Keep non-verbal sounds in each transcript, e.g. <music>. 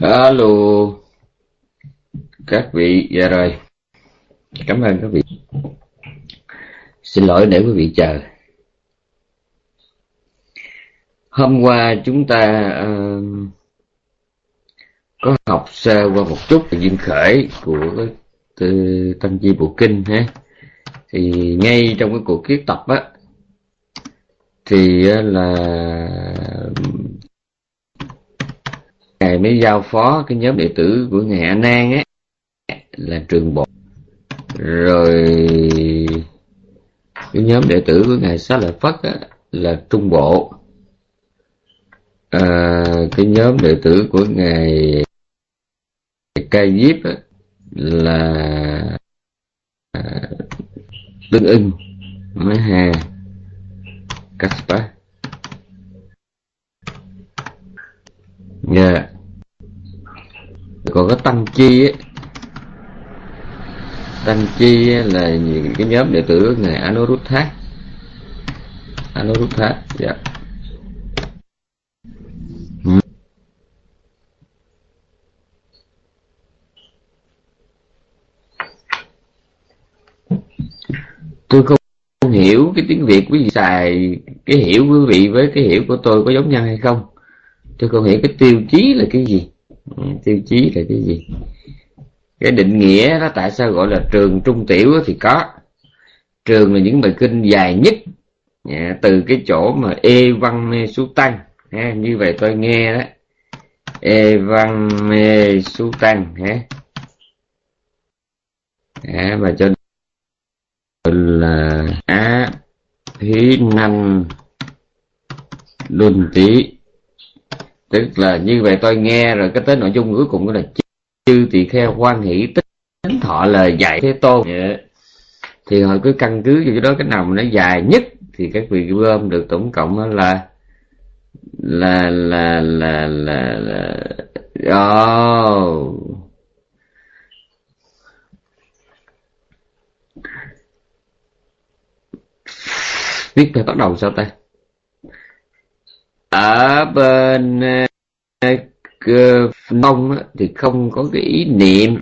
Alo. Các vị dạ rồi. Cảm ơn các vị. Xin lỗi để quý vị chờ. Hôm qua chúng ta uh, có học sơ qua một chút về duyên khởi của từ tâm chi bộ kinh ha. Thì ngay trong cái cuộc kiết tập á thì là ngài mới giao phó cái nhóm đệ tử của ngài a nan á là trường bộ. Rồi cái nhóm đệ tử của ngài xá lợi phất á, là trung bộ. À, cái nhóm đệ tử của ngài ca diếp á, là à, tương ưng mới hà Kaspa yeah còn có tăng chi ấy. tăng chi là những cái nhóm đệ tử ngài anuruddha anuruddha dạ yeah. tôi không hiểu cái tiếng việt quý vị xài cái hiểu quý vị với cái hiểu của tôi có giống nhau hay không tôi không hiểu cái tiêu chí là cái gì tiêu chí là cái gì? Cái định nghĩa nó tại sao gọi là trường trung tiểu thì có. Trường là những bài kinh dài nhất dạ, từ cái chỗ mà ê văn mê su tăng ha, như vậy tôi nghe đó. Ê văn mê su tăng ha. À, cho là á hí năng luân tí tức là như vậy tôi nghe rồi cái tới nội dung cuối cùng là chư tỳ kheo quan hỷ tính thọ lời dạy thế tôn. Dạ. Thì họ cứ căn cứ vô đó cái nào mà nó dài nhất thì các vị gom được tổng cộng là là là là là, là... Oh. viết phải bắt đầu sao ta? Ở bên uh, thì không có cái ý niệm.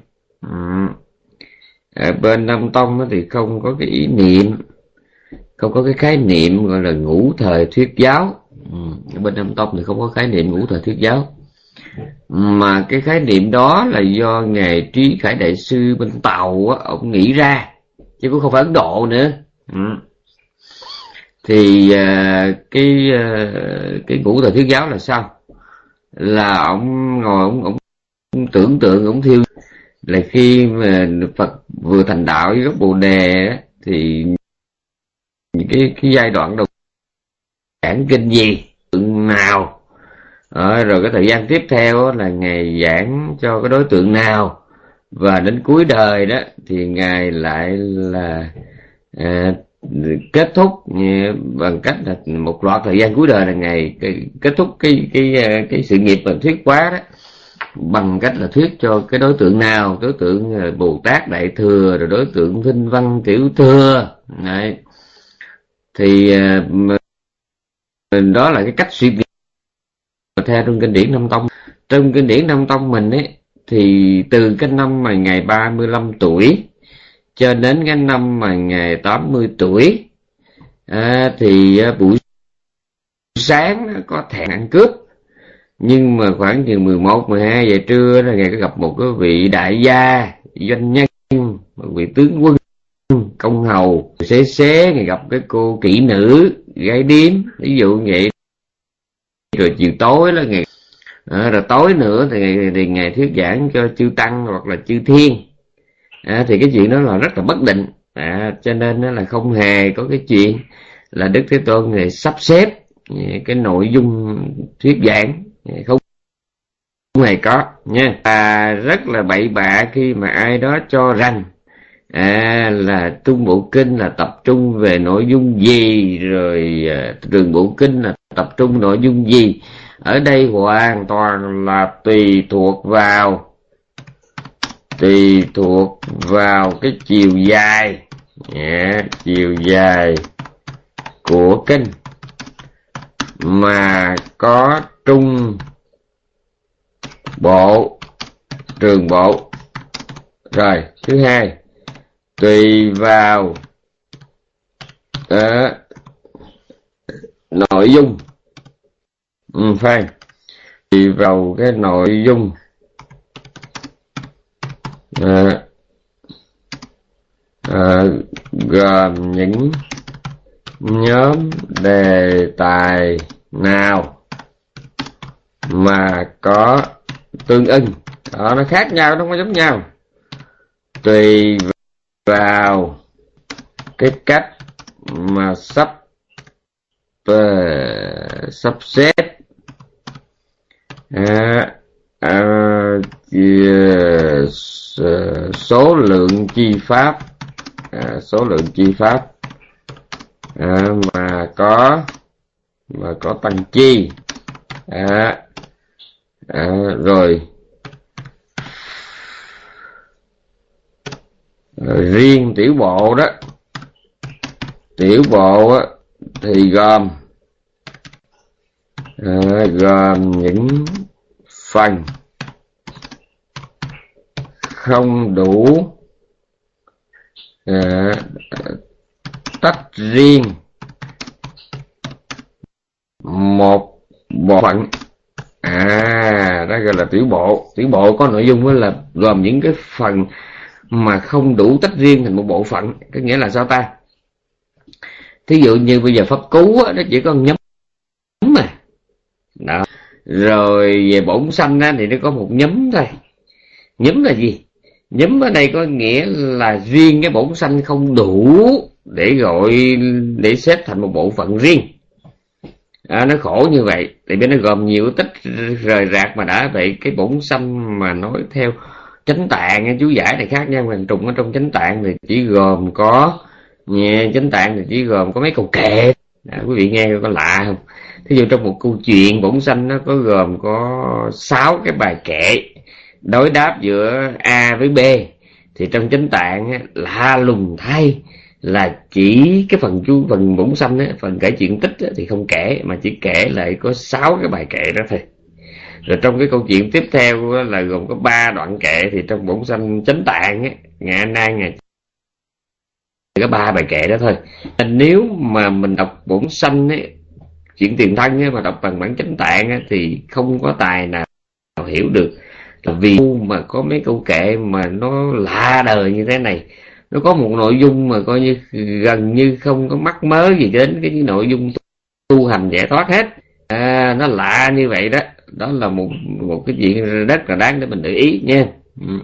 Ở bên nam tông thì không có cái ý niệm. Không có cái khái niệm gọi là ngũ thời thuyết giáo. Ở bên nam tông thì không có khái niệm ngũ thời thuyết giáo. Mà cái khái niệm đó là do ngài trí khải đại sư bên tàu á, ông nghĩ ra chứ cũng không phải ấn độ nữa. Ừ thì uh, cái uh, cái ngũ thời thuyết giáo là sao? Là ông ngồi ông, ông tưởng tượng ông thiêu. Là khi mà Phật vừa thành đạo với gốc bồ đề thì những cái cái giai đoạn đầu giảng kinh gì tượng nào à, rồi cái thời gian tiếp theo là ngài giảng cho cái đối tượng nào. Và đến cuối đời đó thì ngài lại là à, kết thúc bằng cách là một loạt thời gian cuối đời là ngày kết thúc cái cái ờ, cái sự nghiệp mình thuyết quá đó, bằng cách là thuyết cho cái đối tượng nào, đối tượng ờ, bồ tát đại thừa, rồi đối tượng vinh văn tiểu thừa, Đấy. thì ờ, đó là cái cách suy nghĩ theo trong kinh điển năm tông trong kinh điển năm tông mình ấy, thì từ cái năm mà ngày 35 tuổi cho đến cái năm mà ngày 80 tuổi à, thì buổi sáng có thẹn ăn cướp. Nhưng mà khoảng chừng 11, 12 giờ trưa là ngày có gặp một cái vị đại gia doanh nhân một vị tướng quân công hầu. Xế xế ngày gặp cái cô kỹ nữ gái điếm. Ví dụ vậy. Rồi chiều tối là ngày à, rồi tối nữa thì, thì ngày thuyết giảng cho chư tăng hoặc là chư thiên à, thì cái chuyện đó là rất là bất định. À, cho nên nó là không hề có cái chuyện là đức thế tôn này sắp xếp ừ, cái nội dung thuyết giảng ừ, không không hề có nha. Và rất là bậy bạ khi mà ai đó cho rằng à, là trung bộ kinh là tập trung về nội dung gì rồi à, trường bộ kinh là tập trung nội dung gì. Ở đây hoàn toàn là tùy thuộc vào tùy thuộc vào cái chiều dài. Yeah, chiều dài của kinh mà có trung bộ trường bộ. Rồi thứ hai tùy vào uh, nội dung. Ừ, phải. Tùy vào cái nội dung à, gồm những nhóm đề tài nào mà có tương ưng? Đó nó khác nhau nó không có giống nhau. Tùy vào cái cách mà sắp uh, sắp xếp. Uh, uh, Ờ, số lượng chi pháp à, số lượng chi pháp à, mà có mà có tăng chi. À, à, rồi. Riêng tiểu bộ đó tiểu bộ á, thì gồm à, gồm những phần không đủ uh, tách riêng một bộ phận. À đó gọi là tiểu bộ. Tiểu bộ có nội dung là gồm những cái phần mà không đủ tách riêng thành một bộ phận có nghĩa là sao ta? Thí dụ như bây giờ pháp cú á, nó chỉ có nhóm mà. Đó. Rồi về bổn sanh á, thì nó có một nhóm thôi. Nhóm là gì? Nhấm ở đây có nghĩa là riêng cái bổn sanh không đủ để gọi để xếp thành một bộ phận riêng. À, nó khổ như vậy tại vì nó gồm nhiều tích rời rạc mà đã. Vậy cái bổn sanh mà nói theo chánh tạng chú giải này khác nhau hoàng trùng ở trong chánh tạng thì chỉ gồm có nghe chánh tạng thì chỉ gồm có mấy câu kệ. À, quý vị nghe có lạ không? Thí dụ trong một câu chuyện bổn sanh nó có gồm có sáu cái bài kệ đối đáp giữa a với b thì trong chánh tạng lạ lùng thay là chỉ cái phần chú phần bổn sanh á, phần kể chuyện tích á, thì không kể mà chỉ kể lại có sáu cái bài kệ đó thôi. Rồi trong cái câu chuyện tiếp theo á, là gồm có ba đoạn kệ thì trong bổn sanh chánh tạng á, ngày nan ngày có ba bài kệ đó thôi. Nếu mà mình đọc bổn sanh ấy, chuyện tiền thân ấy, mà đọc bằng bản chánh tạng ấy, thì không có tài nào hiểu được vì mà có mấy câu kệ mà nó lạ đời như thế này. Nó có một nội dung mà coi như gần như không có mắc mớ gì đến cái nội dung tu hành giải thoát hết. À, nó lạ như vậy đó. Đó là một một cái chuyện rất là đáng để mình để ý nha. Ừ.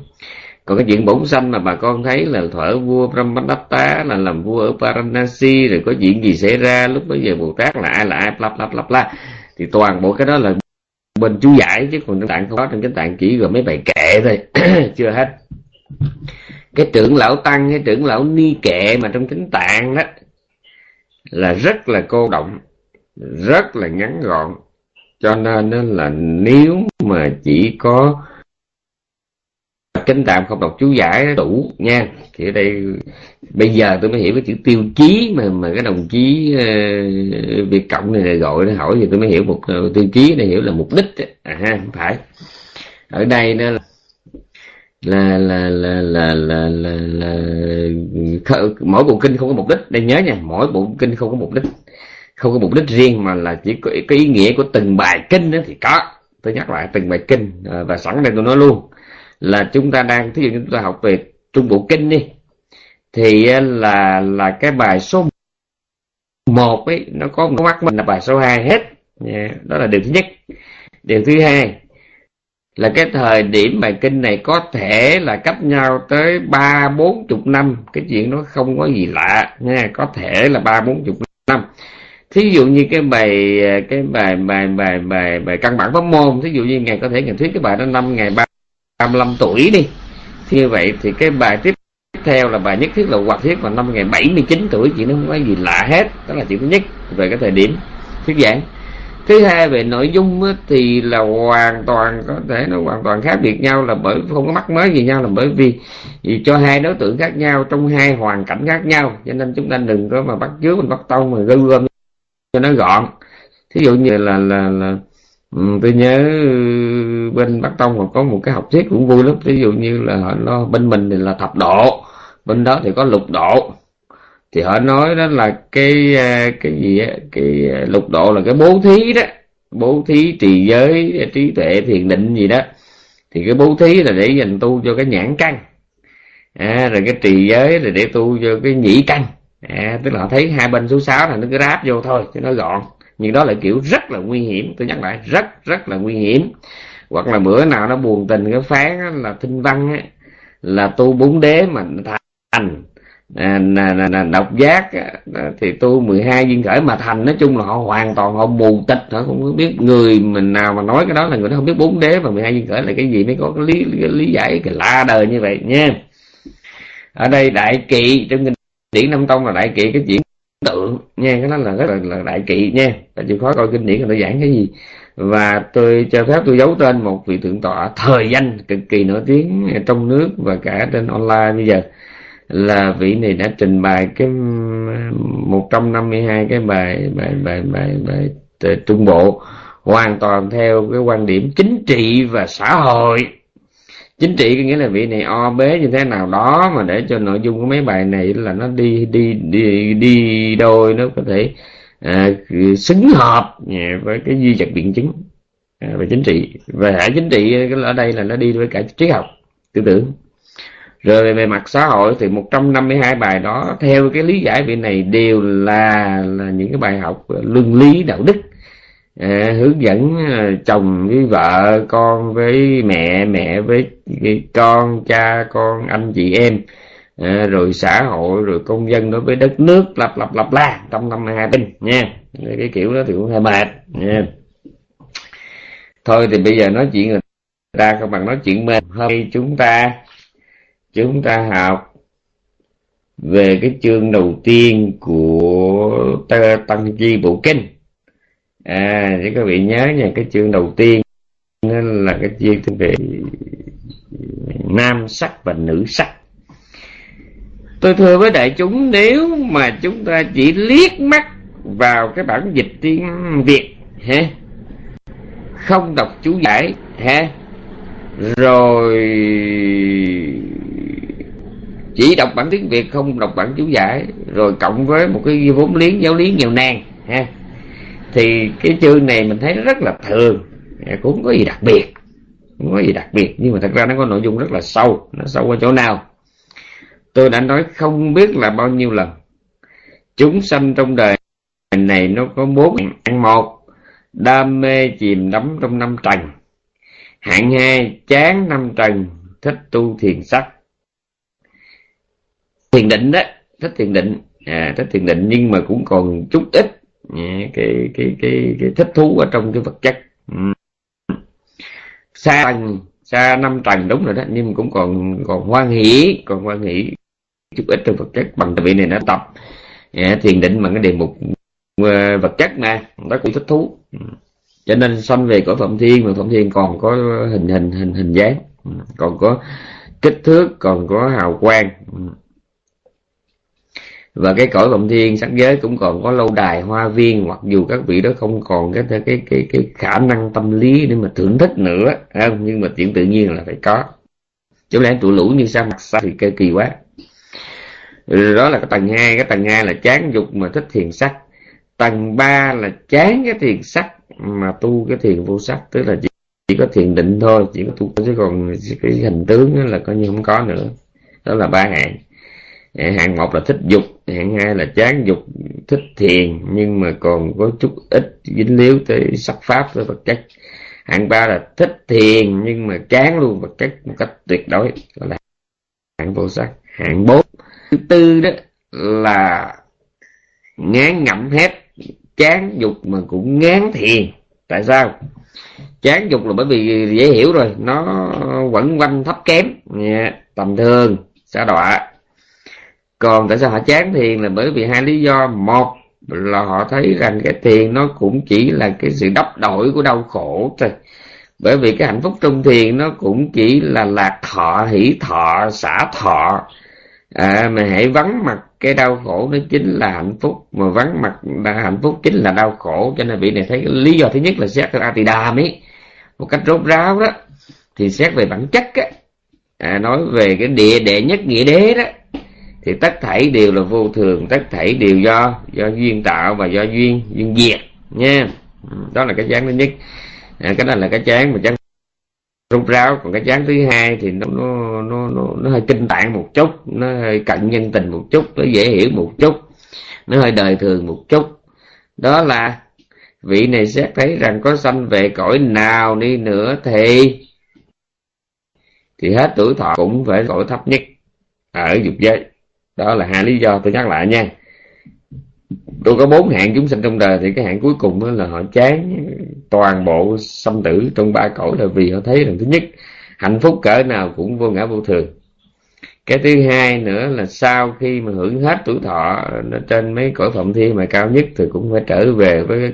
còn cái chuyện bổn sanh mà bà con thấy là thuở vua Brahmadatta là làm vua ở Paranasi rồi có chuyện gì xảy ra lúc bây giờ Bồ Tát là ai là ai bla bla bla bla. Thì toàn bộ cái đó là bên chú giải, chứ còn trong tạng không có trong cái tạng chỉ gồm mấy bài kệ thôi. <clears throat> Chưa hết. Cái trưởng lão tăng hay trưởng lão ni kệ mà trong chính tạng đó, là rất là cô động, rất là ngắn gọn. Cho nên là nếu mà chỉ có kinh tạm không đọc chú giải đủ nha. Thì ở đây bây giờ tôi mới hiểu cái chữ tiêu chí mà mà cái đồng chí uh, việt cộng này, này gọi nó hỏi thì tôi mới hiểu một uh, tiêu chí này hiểu là mục đích à ha không phải. Ở đây nó là là là là là là, là, là mỗi bộ kinh không có mục đích. Đây nhớ nha mỗi bộ kinh không có mục đích. Không có mục đích riêng mà là chỉ có cái ý nghĩa của từng bài kinh đó thì có. Tôi nhắc lại từng bài kinh à, và sẵn đây tôi nói luôn là chúng ta đang thí dụ chúng ta học về trung bộ kinh đi, thì à, là là cái bài số một ấy, nó có một mắt mình là bài số 2 hết. Đó là điều thứ nhất. Điều thứ hai là cái thời điểm bài kinh này có thể là cách nhau tới ba, bốn chục năm. Cái chuyện nó không có gì lạ, nha, có thể là ba, bốn chục năm. Thí dụ như cái bài à, cái bài bài bài bài bài căn bản pháp môn, thí dụ như ngày có thể ngày thuyết cái bài đó năm, ngày ba 35 tuổi đi. Thì như vậy thì cái bài tiếp theo là bài nhất thiết là hoạt thiết vào năm ngày 79 tuổi chuyện nó không có gì lạ hết đó là chuyện thứ nhất về cái thời điểm thuyết giảng. Thứ hai về nội dung thì là hoàn toàn có thể nó hoàn toàn khác biệt nhau là bởi không có mắc mới gì nhau là bởi vì, vì cho hai đối tượng khác nhau trong hai hoàn cảnh khác nhau. Cho nên chúng ta đừng có mà bắt trước mình bắt tông mà gư gom cho nó gọn. Thí dụ như là là là Ừ, tôi nhớ ừ, bên bắc tông còn có một cái học thuyết cũng vui lắm. Ví dụ như là họ nó bên mình thì là thập độ bên đó thì có lục độ. Thì họ nói đó là cái à, cái gì á cái à, lục độ là cái bố thí đó. Bố thí trì giới trí tuệ thiền định gì đó. Thì cái bố thí là để dành tu cho cái nhãn căn. À, rồi cái trì giới là để tu cho cái nhĩ căn. À, tức là họ thấy hai bên số 6 là nó cứ ráp vô thôi cho nó gọn nhưng đó là kiểu rất là nguy hiểm. Tôi nhắc lại rất rất là nguy hiểm. Hoặc là bữa nào nó buồn tình cái phán là thinh văn á, là tu bốn đế mà thành. À, là, là, là độc giác à, thì tu 12 viên khởi mà thành. Nói chung là họ hoàn toàn họ mù tịch họ không biết người mình nào mà nói cái đó là người đó không biết bốn đế và 12 viên khởi là cái gì mới có cái lý cái lý giải cái la đời như vậy nha. Ở đây đại kỵ trong kinh điển năm tông là đại kỵ cái chuyện tượng nha cái đó là rất là, là đại kỵ nha. Và chịu khó coi kinh điển người ta giảng cái gì. Và tôi cho phép tôi giấu tên một vị thượng tọa thời danh cực kỳ nổi tiếng trong nước và cả trên online bây giờ là vị này đã trình bày cái 152 cái bài bài bài bài, bài, bài trung bộ hoàn toàn theo cái quan điểm chính trị và xã hội chính trị có nghĩa là vị này o bế như thế nào đó mà để cho nội dung của mấy bài này là nó đi đi đi đi đôi nó có thể à, xứng hợp à, với cái duy vật biện chứng à, về chính trị. Về hệ chính trị ở đây là nó đi với cả triết học tư tưởng. Rồi về mặt xã hội thì 152 bài đó theo cái lý giải vị này đều là, là những cái bài học luân lý đạo đức à, hướng dẫn à, chồng với vợ con với mẹ mẹ với con cha con anh chị em. À, rồi xã hội rồi công dân đối với đất nước lặp lặp lặp la trong năm hai binh nha. Cái kiểu đó thì cũng hơi mệt nha. Thôi thì bây giờ nói chuyện người ta không bằng nói chuyện mệt hôm chúng ta chúng ta học về cái chương đầu tiên của tăng chi bộ kinh à thì các vị nhớ nha, cái chương đầu tiên là cái chương về nam sắc và nữ sắc. Tôi thưa với đại chúng, nếu mà chúng ta chỉ liếc mắt vào cái bản dịch tiếng việt ha không đọc chú giải ha rồi chỉ đọc bản tiếng việt, không đọc bản chú giải, rồi cộng với một cái vốn liếng, giáo lý nghèo nàn ha thì cái chương này mình thấy rất là thường cũng không có gì đặc biệt không có gì đặc biệt nhưng mà thật ra nó có nội dung rất là sâu nó sâu ở chỗ nào? Tôi đã nói không biết là bao nhiêu lần chúng sanh trong đời này nó có bốn hạng một đam mê chìm đắm trong năm trần. Hạng hai chán năm trần thích tu thiền sắc. Thiền định đó thích thiền định à, thích thiền định nhưng mà cũng còn chút ít cái, cái cái cái thích thú ở trong cái vật chất. Xa xa xa năm trần đúng rồi đó nhưng cũng còn còn hoan hỷ còn hoan hỷ chút ít trong vật chất bằng vị này nó tập. Yeah, thiền định bằng cái đề mục ờ, vật chất mà nó cũng thích thú. Ừ. Cho nên sanh về cõi phạm thiên mà phạm thiên còn có hình hình hình hình dáng. Ừ. Còn có kích thước còn có hào quang. Ừ và cái cõi vọng thiên sắc giới cũng còn có lâu đài hoa viên mặc dù các vị đó không còn cái cái cái cái khả năng tâm lý để mà thưởng thức nữa không? Nhưng mà chuyện tự nhiên là phải có. Chỗ lẽ tụ lũ như sao mặt sao thì kê kỳ quá. Đó là cái tầng hai cái tầng hai là chán dục mà thích thiền sắc. Tầng ba là chán cái thiền sắc mà tu cái thiền vô sắc tức là chỉ, chỉ có thiền định thôi chỉ có tu chứ còn cái hình tướng là coi như không có nữa. Đó là ba hạng hạng một là thích dục, hạng hai là chán dục, thích thiền, nhưng mà còn có chút ít dính líu tới sắc pháp tới vật chất hạng ba là thích thiền, nhưng mà chán luôn vật chất một cách tuyệt đối, gọi là hạng vô sắc. Hạng bốn, thứ tư đó là ngán ngẩm hết chán dục mà cũng ngán thiền. Tại sao? Chán dục là bởi vì dễ hiểu rồi, nó quẩn quanh thấp kém tầm thường xa đọa còn tại sao họ chán thiền là bởi vì hai lý do. Một là họ thấy rằng cái thiền nó cũng chỉ là cái sự đắp đổi của đau khổ thôi. Bởi vì cái hạnh phúc trong thiền nó cũng chỉ là lạc thọ hỷ thọ xả thọ. À, mà hãy vắng mặt cái đau khổ nó chính là hạnh phúc. Mà vắng mặt là hạnh phúc chính là đau khổ. Cho nên vị này thấy lý do thứ nhất là xét ra thì đàm ấy. Một cách rốt ráo đó thì xét về bản chất á à, nói về cái địa đệ nhất nghĩa đế đó thì tất thảy đều là vô thường tất thảy đều do do duyên tạo và do duyên duyên diệt nha. Ừ, đó là cái chán thứ nhất. À, cái đó là cái chán mà chán rút ráo. Còn cái chán thứ hai thì nó nó nó nó, nó hơi kinh tạng một chút nó hơi cận nhân tình một chút nó dễ hiểu một chút nó hơi đời thường một chút. Đó là vị này xét thấy rằng có sanh về cõi nào đi nữa thì thì hết tuổi thọ cũng phải cõi thấp nhất ở dục giới đó là hai lý do tôi nhắc lại nha. Tôi có bốn hạng chúng sinh trong đời, thì cái hạng cuối cùng đó là họ chán toàn bộ sâm tử trong ba cõi là vì họ thấy rằng thứ nhất, hạnh phúc cỡ nào cũng vô ngã vô thường. Cái thứ hai nữa là sau khi mà hưởng hết tuổi thọ nó trên mấy cõi phạm thiên mà cao nhất thì cũng phải trở về với cái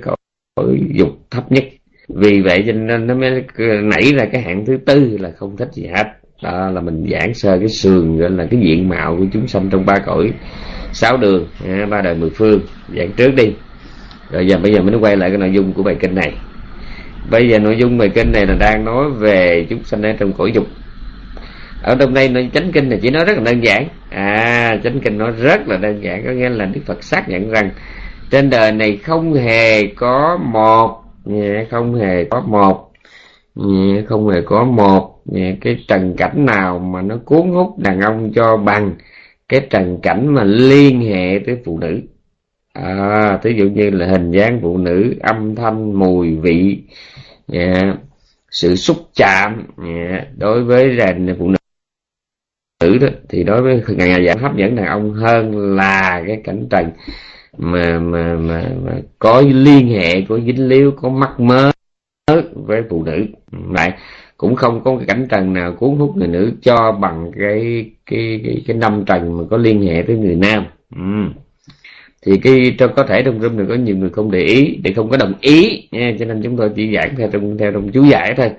cõi dục thấp nhất. Vì vậy cho nên nó mới nảy ra cái hạng thứ tư là không thích gì hết đó, là mình giảng sơ cái sườn, gọi là cái diện mạo của chúng sanh trong ba cõi. Sáu đường ba đời mười phương. Giảng trước đi. Rồi giờ bây giờ mình quay lại cái nội dung của bài kinh này. Bây giờ nội dung bài kinh này là đang nói về chúng sanh ở trong cõi dục. Ở trong đây nó chánh kinh là chỉ nói rất là đơn giản. À chánh kinh nói rất là đơn giản, có nghĩa là đức phật xác nhận rằng trên đời này không hề có một không hề có một không hề có một cái trần cảnh nào mà nó cuốn hút đàn ông cho bằng cái trần cảnh mà liên hệ tới phụ nữ? À, thí dụ như là hình dáng phụ nữ âm thanh mùi vị yeah, sự xúc chạm yeah, đối với đàn phụ nữ nữ đó thì đối với ngày giảm hấp dẫn đàn ông hơn là cái cảnh trần mà mà mà, mà có liên hệ có dính líu có mắc mớ với phụ nữ. Lại cũng không có cái cảnh trần nào cuốn hút người nữ cho bằng cái cái cái, cái năm trần mà có liên hệ với người nam. Ừ. thì cái cho có thể trong room này có nhiều người không để ý để không có đồng ý nha cho nên chúng tôi chỉ giảng theo trong theo trong chú giải thôi.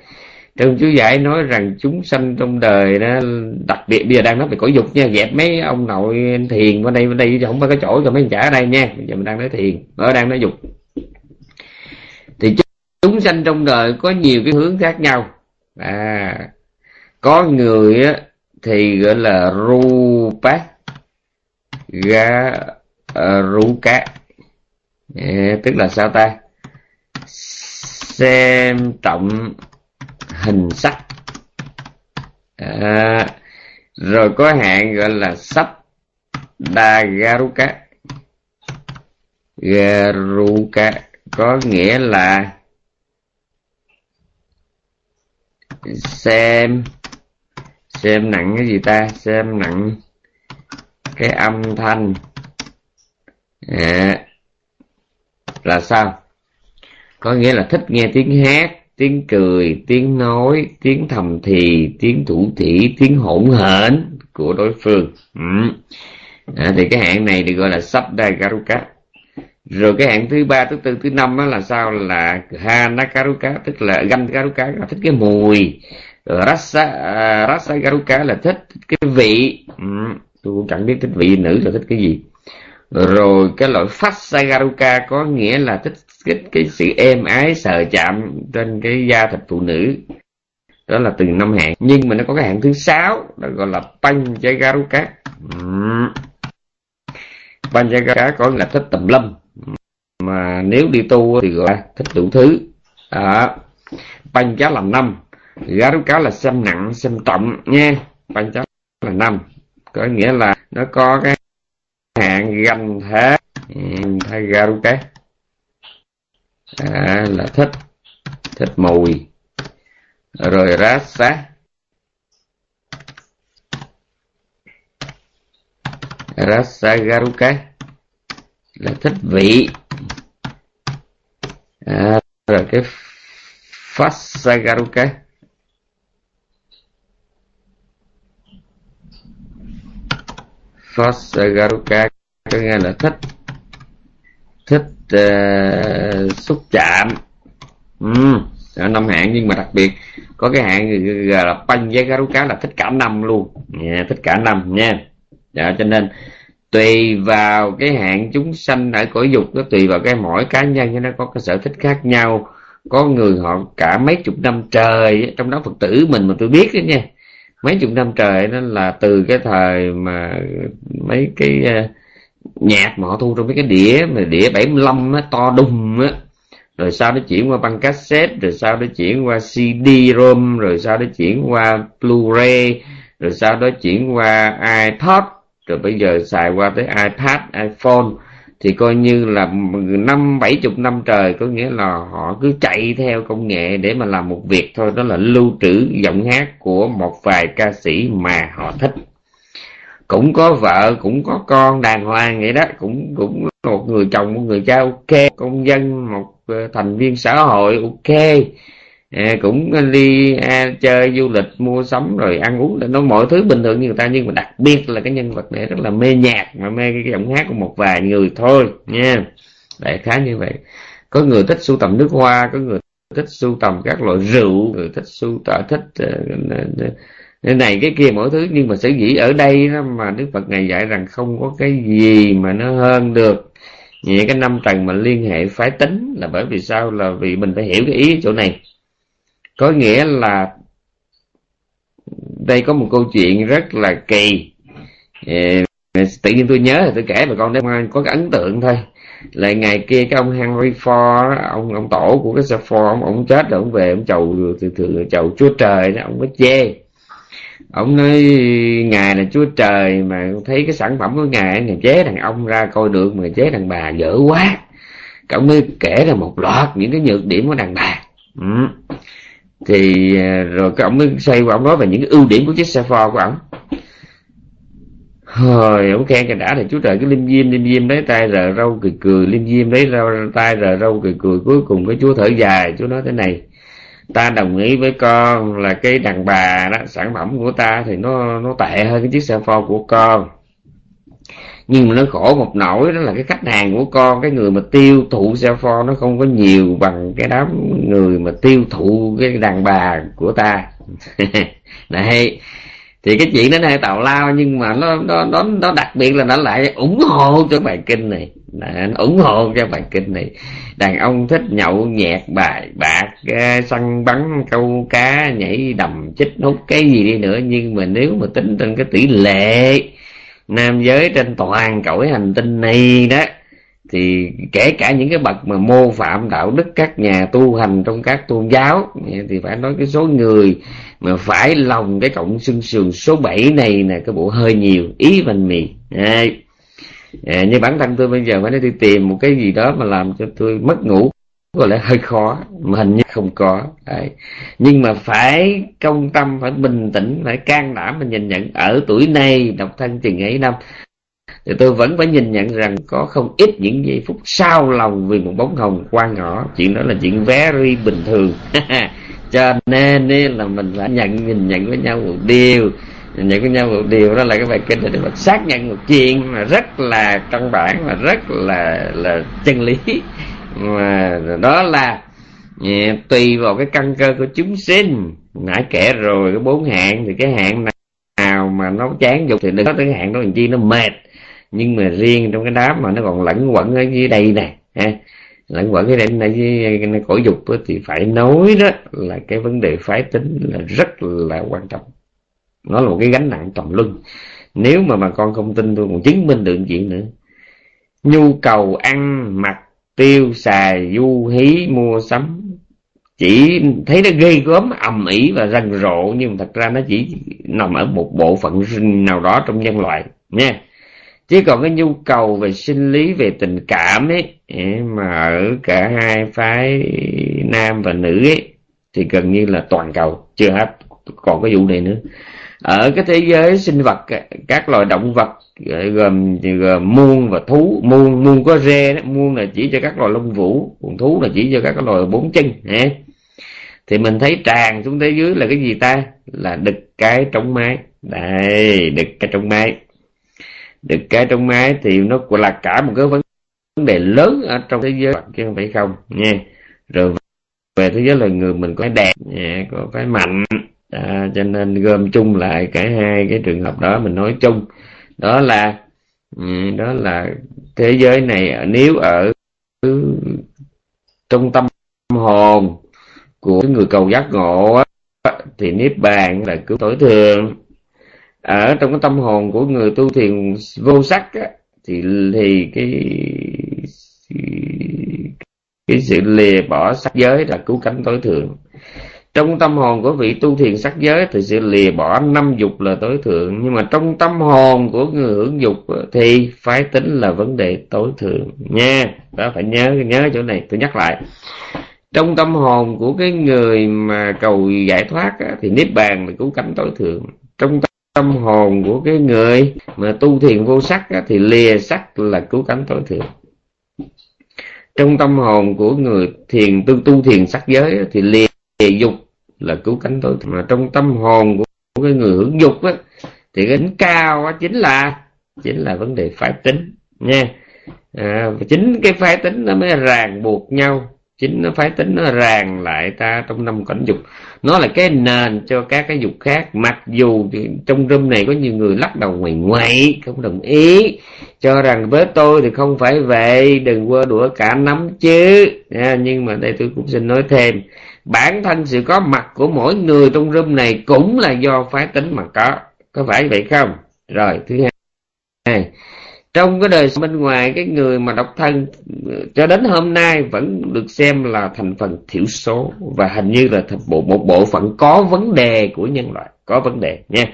Trong chú giải nói rằng chúng sanh trong đời đó đặc biệt bây giờ đang nói về cõi dục nha dẹp mấy ông nội thiền qua đây qua đây không phải có chỗ cho mấy trả ở đây nha. Bây giờ mình đang nói thiền ở đang nói dục chúng sanh trong đời có nhiều cái hướng khác nhau. À có người á, thì gọi là rupa ga ờ, ruka. À, tức là sao ta? Xem trọng hình sắc. À, rồi có hạn gọi là sắp đa garuka garuka có nghĩa là xem. Xem nặng cái gì ta? Xem nặng cái âm thanh. À, là sao? Có nghĩa là thích nghe tiếng hát tiếng cười tiếng nói tiếng thầm thì tiếng thủ thỉ tiếng hỗn hển của đối phương. Ừ. à, thì cái hạng này thì gọi là sắp đai garuka rồi cái hạng thứ ba thứ tư thứ năm đó là sao? Là hanakaruka tức là ganh garuka là thích cái mùi. Rasa à, uh, rasa garuka là thích, thích cái vị. Ừ, tôi cũng chẳng biết thích vị nữ là thích cái gì. Rồi cái loại phát sagaruka có nghĩa là thích cái, cái sự êm ái sờ chạm trên cái da thịt phụ nữ. Đó là từng năm hạng. Nhưng mà nó có cái hạng thứ sáu đó gọi là panchagaruka ừ. panchagaruka có nghĩa là thích tầm lâm mà nếu đi tu thì gọi là thích đủ thứ. Banh pancha là năm garuka là xem nặng xem trọng nha. Pancha là năm có nghĩa là nó có cái hạn ganh thế thay garuka à, là thích thích mùi. Rồi rasa rasa garuka là thích vị à, rồi cái Fasagaruke Fasagaruka có nghĩa là thích. Thích uh, xúc chạm. Ừ, năm hạng nhưng mà đặc biệt có cái hạng gọi là banh với garuka là thích cả năm luôn. Yeah, thích cả năm nha. Dạ, cho nên tùy vào cái hạn chúng sanh ở cõi dục nó tùy vào cái mỗi cá nhân nó có cái sở thích khác nhau. Có người họ cả mấy chục năm trời trong đó phật tử mình mà tôi biết đó nha mấy chục năm trời đó là từ cái thời mà mấy cái ờ, nhạc mà họ thu trong mấy cái đĩa mà đĩa 75 á, to đùng á. Rồi sau đó chuyển qua băng cassette rồi sau đó chuyển qua CD ROM rồi sau đó chuyển qua Blu-ray rồi sau đó chuyển qua iPod rồi bây giờ xài qua tới iPad, iPhone thì coi như là năm, bảy chục năm trời, có nghĩa là họ cứ chạy theo công nghệ để mà làm một việc thôi. Đó là lưu trữ giọng hát của một vài ca sĩ mà họ thích. Cũng có vợ, cũng có con, đàng hoàng vậy đó. Cũng cũng một người chồng, một người cha, ok. Công dân, một ờ, thành viên xã hội, ok à, cũng đi à, chơi du lịch mua sắm rồi ăn uống là nó mọi thứ bình thường như người ta nhưng mà đặc biệt là cái nhân vật này rất là mê nhạc mà mê cái giọng hát của một vài người thôi nha. Đại khá như vậy. Có người thích sưu tầm nước hoa có người thích sưu tầm các loại rượu người thích sưu tả à, thích ờ, cái này cái kia mỗi thứ. Nhưng mà sở dĩ ở đây đó mà đức phật ngài dạy rằng không có cái gì mà nó hơn được những cái năm trần mà liên hệ phái tính là bởi vì sao? Là vì mình phải hiểu cái ý chỗ này có nghĩa là đây có một câu chuyện rất là kỳ. Tự nhiên tôi nhớ thì tôi kể bà con để có cái ấn tượng thôi. Là ngày kia cái ông Henry Ford ông ông tổ của cái xe Ford ông, ông chết rồi ông về ông chầu từ từ chầu chúa trời đó ông mới chê. Ông nói ngài là chúa trời mà thấy cái sản phẩm của ngài ngài chế đàn ông ra coi được mà chế đàn bà dở quá. Ông mới kể ra một loạt những cái nhược điểm của đàn bà. Ừ thì à, rồi cái ông mới xoay qua ông nói về những cái ưu điểm của chiếc xe Ford của ông. Hồi ông khen cái đã thì chú trời, cái lim diêm lim diêm lấy tay rờ râu cười cười lim diêm lấy rau tay rờ râu cười cười, cuối cùng cái chú thở dài chú nói thế này, ta đồng ý với con là cái đàn bà đó, sản phẩm của ta thì nó nó tệ hơn cái chiếc xe Ford của con nhưng mà nó khổ một nỗi, đó là cái khách hàng của con, cái người mà tiêu thụ xe pho nó không có nhiều bằng cái đám người mà tiêu thụ cái đàn bà của ta. <laughs> Đấy. Thì cái chuyện đó này tào lao, nhưng mà nó nó nó nó đặc biệt là nó lại ủng hộ cho bài kinh này. Nó ủng hộ cho bài kinh này. Đàn ông thích nhậu nhẹt bài bạc ờ, săn bắn câu cá, nhảy đầm, chích hút cái gì đi nữa. Nhưng mà nếu mà tính trên cái tỷ lệ nam giới trên toàn cõi hành tinh này đó thì kể cả những cái bậc mà mô phạm đạo đức các nhà tu hành trong các tôn giáo thì phải nói cái số người mà phải lòng cái cộng xương sườn số 7 này là cái bộ hơi nhiều ý văn mì. À, như bản thân tôi bây giờ phải đi tìm một cái gì đó mà làm cho tôi mất ngủ có lẽ hơi khó, mà hình như không có. Đấy. nhưng mà phải công tâm, phải bình tĩnh, phải can đảm mà nhìn nhận. Ở tuổi này, độc thân chừng ấy năm, thì tôi vẫn phải nhìn nhận rằng có không ít những giây phút sao lòng vì một bóng hồng qua ngõ chuyện đó là chuyện very bình thường. <laughs> Cho nên là mình phải nhận, nhìn nhận với nhau một điều. Nhìn nhận với nhau một điều, đó là cái bài kinh để mình xác nhận một chuyện mà rất là căn bản và rất là là chân lý mà đó là yeah, tùy vào cái căn cơ của chúng sinh. Nãy kể rồi cái bốn hạn thì cái hạn nào mà nó chán dục thì đừng có cái hạn đó làm chi nó mệt. Nhưng mà riêng trong cái đám mà nó còn lẫn quẩn ở dưới đây nè ha. Lẫn quẩn cái đây này dưới cõi dục thì phải nói đó là cái vấn đề phái tính là rất là quan trọng. Nó là một cái gánh nặng trầm luân. Nếu mà bà con không tin tôi còn chứng minh được chuyện nữa. Nhu cầu ăn mặc tiêu xài du hí mua sắm. Chỉ thấy nó ghê gớm, ầm ĩ và rần rộ, nhưng thật ra nó chỉ nằm ở một bộ phận nào đó trong nhân loại, nha. Chứ còn cái nhu cầu về sinh lý, về tình cảm ấy mà ở cả hai phái nam và nữ ấy, thì gần như là toàn cầu, chưa hết. Còn cái vụ này nữa ở cái thế giới sinh vật các loài động vật gồm, gồm muôn và thú muôn muôn có rê đó muôn là chỉ cho các loài lông vũ còn thú là chỉ cho các loài bốn chân ha thì mình thấy tràn xuống thế giới là cái gì ta? Là đực cái trong mái. Đây đực cái trong mái. Đực cái trong mái thì nó là cả một cái vấn đề lớn ở trong thế giới chứ không phải không nha. Rồi về thế giới là người mình có cái đẹp nha, có cái mạnh à, cho nên gom chung lại cả hai cái trường hợp đó mình nói chung. Đó là ừ, đó là thế giới này nếu ở trong tâm hồn của người cầu giác ngộ thì niết bàn là cứu tối thường ở trong cái tâm hồn của người tu thiền vô sắc á, thì thì cái cái sự lìa bỏ sắc giới là cứu cánh tối thượng trong tâm hồn của vị tu thiền sắc giới thì sẽ lìa bỏ năm dục là tối thượng. Nhưng mà trong tâm hồn của người hưởng dục thì phái tính là vấn đề tối thượng. Nha đó phải nhớ nhớ chỗ này, tôi nhắc lại. Trong tâm hồn của cái người mà cầu giải thoát thì niết bàn là cứu cánh tối thượng. Trong tâm hồn của cái người mà tu thiền vô sắc thì lìa sắc là cứu cánh tối thượng. Trong tâm hồn của người thiền, tu tu thiền sắc giới thì lìa dục là cứu cánh tối mà trong tâm hồn của cái người hưởng dục á, thì cái đỉnh cao á, chính là chính là vấn đề phái tính nha. À, chính cái phái tính nó mới ràng buộc nhau. Chính nó phái tính nó ràng lại ta trong năm cảnh dục. Nó là cái nền cho các cái dục khác. Mặc dù trong room này có nhiều người lắc đầu ngoài ngoại không đồng ý. Cho rằng với tôi thì không phải vậy đừng quơ đũa cả nắm chứ. À, nhưng mà đây tôi cũng xin nói thêm bản thân sự có mặt của mỗi người trong room này cũng là do phái tính mà có. Có phải vậy không? Rồi, thứ hai. Trong cái đời bên ngoài, cái người mà độc thân, cho đến hôm nay vẫn được xem là thành phần thiểu số và hình như là bộ, một bộ phận có vấn đề của nhân loại, có vấn đề, nha.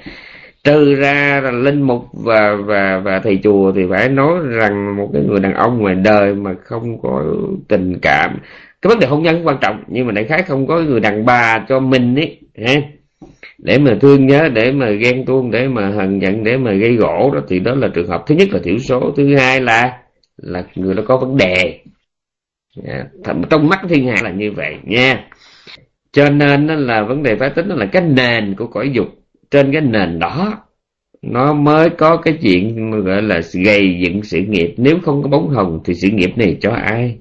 Trừ ra là linh mục và và và thầy chùa thì phải nói rằng một cái người đàn ông ngoài đời mà không có tình cảm cái vấn đề hôn nhân quan trọng, nhưng mà đại khái không có người đàn bà cho mình ấy để mà thương nhớ, để mà ghen tuông, để mà hận giận, để mà gây gỗ đó, thì đó là trường hợp thứ nhất là thiểu số. Thứ hai là là người đó có vấn đề. Dạ. Trong mắt thiên hạ là như vậy, nha. Cho nên đó là vấn đề phái tính đó là cái nền của cõi dục. Trên cái nền đó, nó mới có cái chuyện gọi là gây dựng sự nghiệp. Nếu không có bóng hồng thì sự nghiệp này cho ai?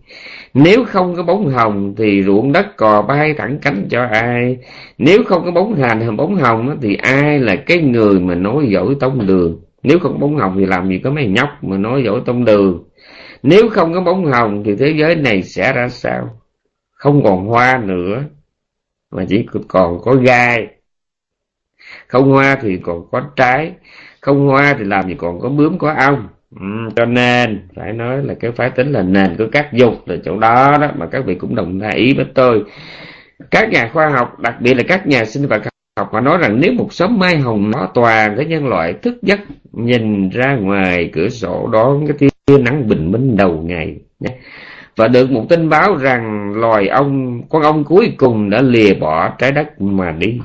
Nếu không có bóng hồng thì ruộng đất cò bay thẳng cánh cho ai. Nếu không có bóng hành hay bóng hồng thì ai là cái người mà nói dỗi tông đường? Nếu không có bóng hồng thì làm gì có mấy nhóc mà nói dỗi tông đường? Nếu không có bóng hồng thì thế giới này sẽ ra sao? Không còn hoa nữa, mà chỉ còn có gai. Không hoa thì còn có trái, không hoa thì làm gì còn có bướm có ong ừ, cho nên phải nói là cái phái tính là nền của các dục là chỗ đó đó mà các vị cũng đồng ý với tôi. Các nhà khoa học đặc biệt là các nhà sinh vật học họ nói rằng nếu một sớm mai hồng nó toàn cái nhân loại thức giấc nhìn ra ngoài cửa sổ đón cái tia nắng bình minh đầu ngày và được một tin báo rằng loài ong con ong cuối cùng đã lìa bỏ trái đất mà đi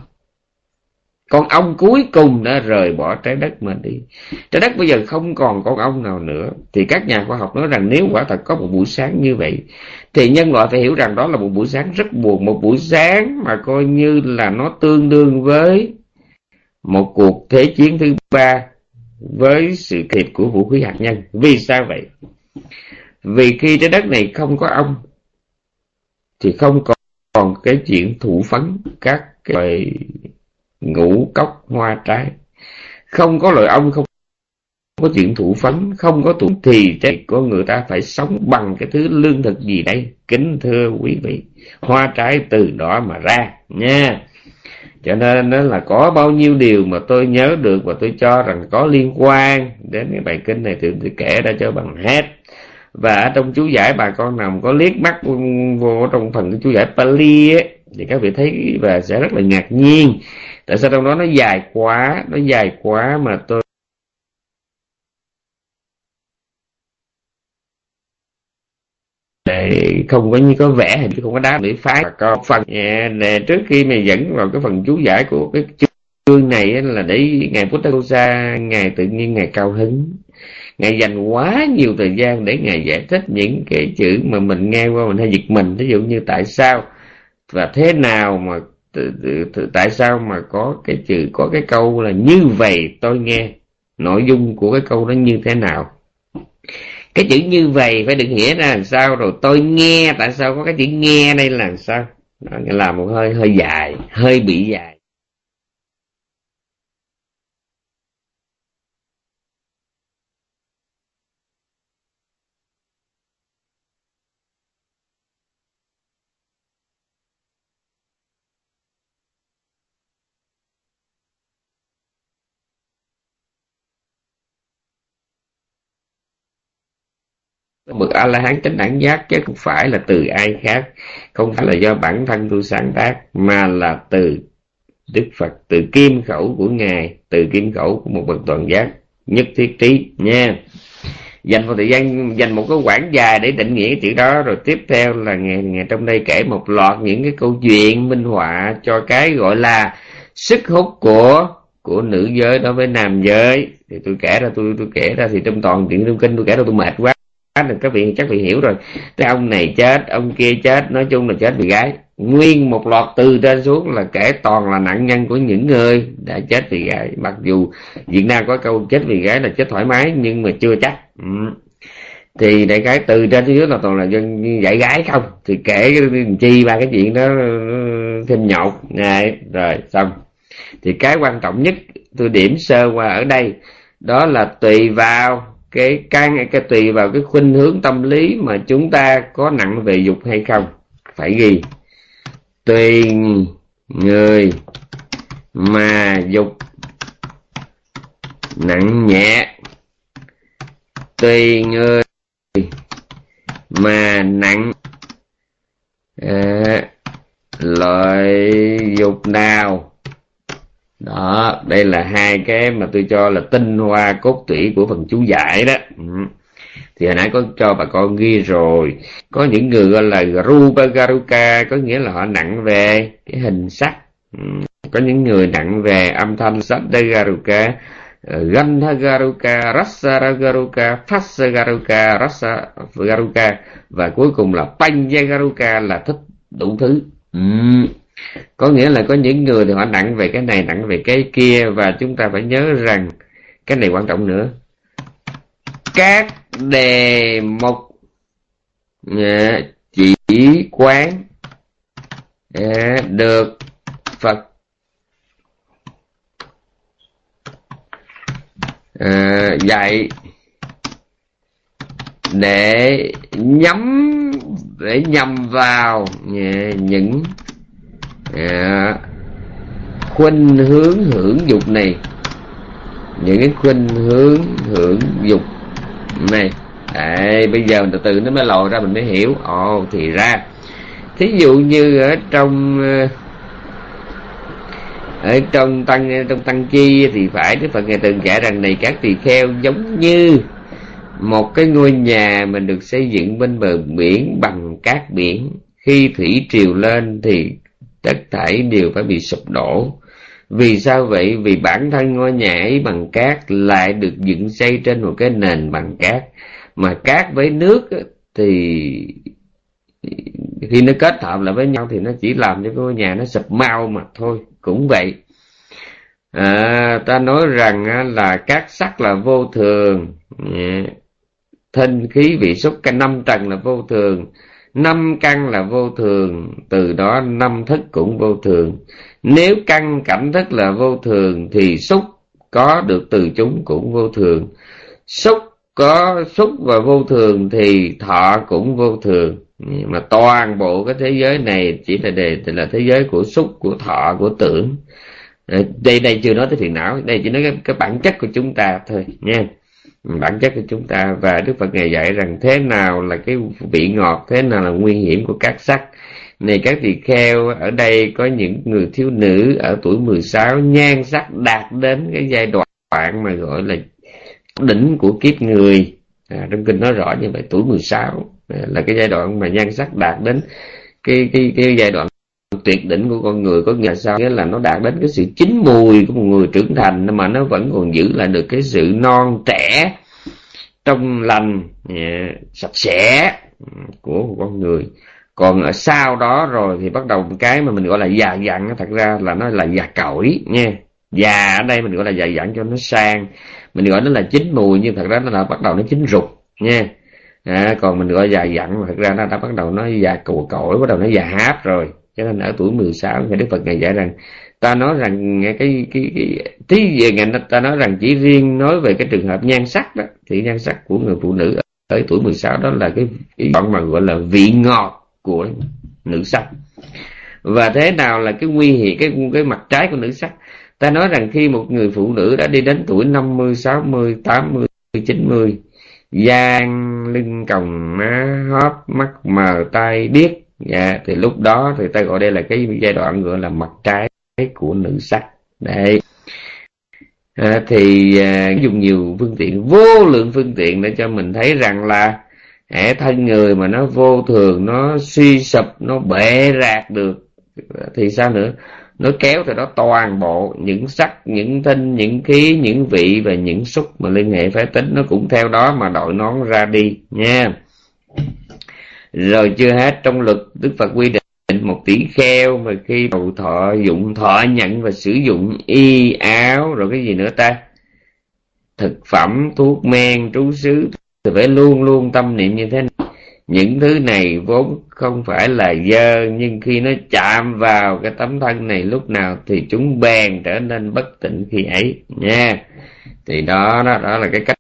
con ong cuối cùng đã rời bỏ trái đất mà đi. Trái đất bây giờ không còn con ong nào nữa. Thì các nhà khoa học nói rằng nếu quả thật có một buổi sáng như vậy, thì nhân loại phải hiểu rằng đó là một buổi sáng rất buồn, một buổi sáng mà coi như là nó tương đương với một cuộc thế chiến thứ ba với sự kịp của vũ khí hạt nhân. Vì sao vậy? Vì khi trái đất này không có ong, thì không còn cái chuyện thủ phấn các cái ngũ cốc hoa trái. Không có loại ong không có chuyện thủ phấn không có thủ thì trái của người ta phải sống bằng cái thứ lương thực gì đây? Kính thưa quý vị hoa trái từ đó mà ra nha. Cho nên đó là có bao nhiêu điều mà tôi nhớ được và tôi cho rằng có liên quan đến cái bài kinh này thì tôi kể ra cho bằng hết. Và ở trong chú giải bà con nào có liếc mắt vô trong phần chú giải Pali ấy, thì các vị thấy và sẽ rất là ngạc nhiên tại sao trong đó nó dài quá, nó dài quá mà tôi để không có như có vẻ, hình không có đá để phá. Có phần để trước khi mà dẫn vào cái phần chú giải của cái chương này là để ngài Buddha ngài tự nhiên, ngài cao hứng. Ngài dành quá nhiều thời gian để ngài giải thích những cái chữ mà mình nghe qua mình hay giật mình. Ví dụ như tại sao và thế nào mà tại sao mà có cái chữ có cái câu là như vậy? Tôi nghe nội dung của cái câu đó như thế nào? Cái chữ như vậy phải được nghĩa ra làm sao? Rồi tôi nghe tại sao có cái chữ nghe đây là làm sao? Đó, là một hơi hơi dài hơi bị dài bậc a la hán chánh đẳng giác, chứ không phải là từ ai khác. Không phải là do bản thân tôi sáng tác, mà là từ đức phật, từ kim khẩu của ngài, từ kim khẩu của một bậc toàn giác nhất thiết trí, nha. Dành một thời gian, dành một cái quãng dài để định nghĩa cái chữ đó, rồi tiếp theo là ngày ngày trong đây kể một loạt những cái câu chuyện minh họa cho cái gọi là sức hút của của nữ giới đối với nam giới. Thì tôi kể ra, tôi tôi kể ra thì trong toàn chuyện trong kinh tôi kể ra tôi mệt quá thì các vị chắc vị hiểu rồi. Cái ông này chết, ông kia chết, nói chung là chết vì gái. Nguyên một loạt từ trên xuống là kể toàn là nạn nhân của những người đã chết vì gái. Mặc dù việt nam có câu chết vì gái là chết thoải mái, nhưng mà chưa chắc. Ừ. thì đại cái từ trên xuống là toàn là dân dạy gái không? Thì kể chi ba cái chuyện đó ừ, thêm nhột. Này, rồi, xong. Thì cái quan trọng nhất, tôi điểm sơ qua ở đây, đó là tùy vào cái căn cái tùy vào cái khuynh hướng tâm lý mà chúng ta có nặng về dục hay không. Phải ghi. Tùy người mà dục nặng nhẹ. Tùy người mà nặng ờ, à, loại dục nào đó đây là hai cái mà tôi cho là tinh hoa cốt tủy của phần chú giải đó ừ. thì hồi nãy có cho bà con ghi rồi có những người gọi là rupa garuka có nghĩa là họ nặng về cái hình sắc ừ. có những người nặng về âm thanh sắc garuka ờ, Gandha Garuka, Rasa Garuka, Phasa Garuka, Rasa Garuka và cuối cùng là Panya Garuka là thích đủ thứ. Ừ có nghĩa là có những người thì họ nặng về cái này, nặng về cái kia, và chúng ta phải nhớ rằng cái này quan trọng nữa. Các đề mục ờ, chỉ quán ờ, được Phật ờ, dạy để nhắm, để nhằm vào những à, khuynh hướng hưởng dục này. Những cái khuynh hướng hưởng dục này. Đấy, bây giờ từ từ nó mới lòi ra mình mới hiểu. Ồ thì ra. Thí dụ như ở trong ờ, ở trong tăng trong tăng chi thì phải đức phật ngài từng kể rằng này các tỳ kheo giống như một cái ngôi nhà mình được xây dựng bên bờ biển bằng cát biển. Khi thủy triều lên thì tất thảy đều phải bị sụp đổ. Vì sao vậy? Vì bản thân ngôi nhà ấy bằng cát lại được dựng xây trên một cái nền bằng cát. Mà cát với nước thì khi nó kết hợp lại với nhau thì nó chỉ làm cho ngôi nhà nó sụp mau mà thôi. Cũng vậy. À, ta nói rằng là cát sắt là vô thường. Dạ. Thân khí vị xúc cái năm trần là vô thường năm căn là vô thường từ đó năm thức cũng vô thường. Nếu căn cảnh thức là vô thường thì xúc có được từ chúng cũng vô thường. Xúc có xúc và vô thường thì thọ cũng vô thường. Mà toàn bộ cái thế giới này chỉ là đề là thế giới của xúc của thọ của tưởng. Đây đây chưa nói tới phiền não đây chỉ nói cái, cái bản chất của chúng ta thôi nha bản chất của chúng ta và Đức Phật ngài dạy rằng thế nào là cái vị ngọt thế nào là nguy hiểm của các sắc. Này các tỳ kheo ở đây có những người thiếu nữ ở tuổi 16 nhan sắc đạt đến cái giai đoạn mà gọi là đỉnh của kiếp người. À, trong kinh nói rõ như vậy tuổi 16 à, là cái giai đoạn mà nhan sắc đạt đến cái cái cái giai đoạn tuyệt đỉnh của con người có nghĩa sao? Nghĩa là nó đạt đến cái sự chín mùi của một người trưởng thành mà nó vẫn còn giữ lại được cái sự non trẻ trong lành à, sạch sẽ của một con người. Còn ở sau đó rồi thì bắt đầu cái mà mình gọi là già dặn thật ra là nó là già cõi nha. Già ở đây mình gọi là già dặn cho nó sang. Mình gọi nó là chín mùi nhưng thật ra nó là bắt đầu nó chín rụt nha. À, còn mình gọi già dặn thật ra nó đã bắt đầu nó già cù cõi bắt đầu nó già háp rồi cho nên ở tuổi 16 ngài Đức Phật ngài dạy rằng ta nói rằng cái cái cái, cái tí về ngài ta nói rằng chỉ riêng nói về cái trường hợp nhan sắc đó thì nhan sắc của người phụ nữ ở tuổi 16 đó là cái, cái bọn mà gọi là vị ngọt của nữ sắc. Và thế nào là cái nguy hiểm cái cái mặt trái của nữ sắc? Ta nói rằng khi một người phụ nữ đã đi đến tuổi 50, 60, 80, 90 gian lưng còng má hóp mắt mờ tai điếc dạ thì lúc đó thì ta gọi đây là cái giai đoạn gọi là mặt trái của nữ sắc. Đấy. À, thì à, dùng nhiều phương tiện vô lượng phương tiện để cho mình thấy rằng là hệ thân người mà nó vô thường nó suy sụp nó bể rạc được thì sao nữa? Nó kéo từ đó toàn bộ những sắc những tinh những khí những vị và những xúc mà liên hệ phái tính nó cũng theo đó mà đội nón ra đi nha rồi chưa hết trong luật, đức phật quy định một tỷ kheo mà khi đầu thọ, dụng thọ, nhận và sử dụng y áo, rồi cái gì nữa ta? Thực phẩm, thuốc men, trú xứ, thì phải luôn luôn tâm niệm như thế này. Những thứ này vốn không phải là dơ, nhưng khi nó chạm vào cái tấm thân này lúc nào thì chúng bèn trở nên bất tịnh khi ấy nha. Thì đó đó đó là cái cách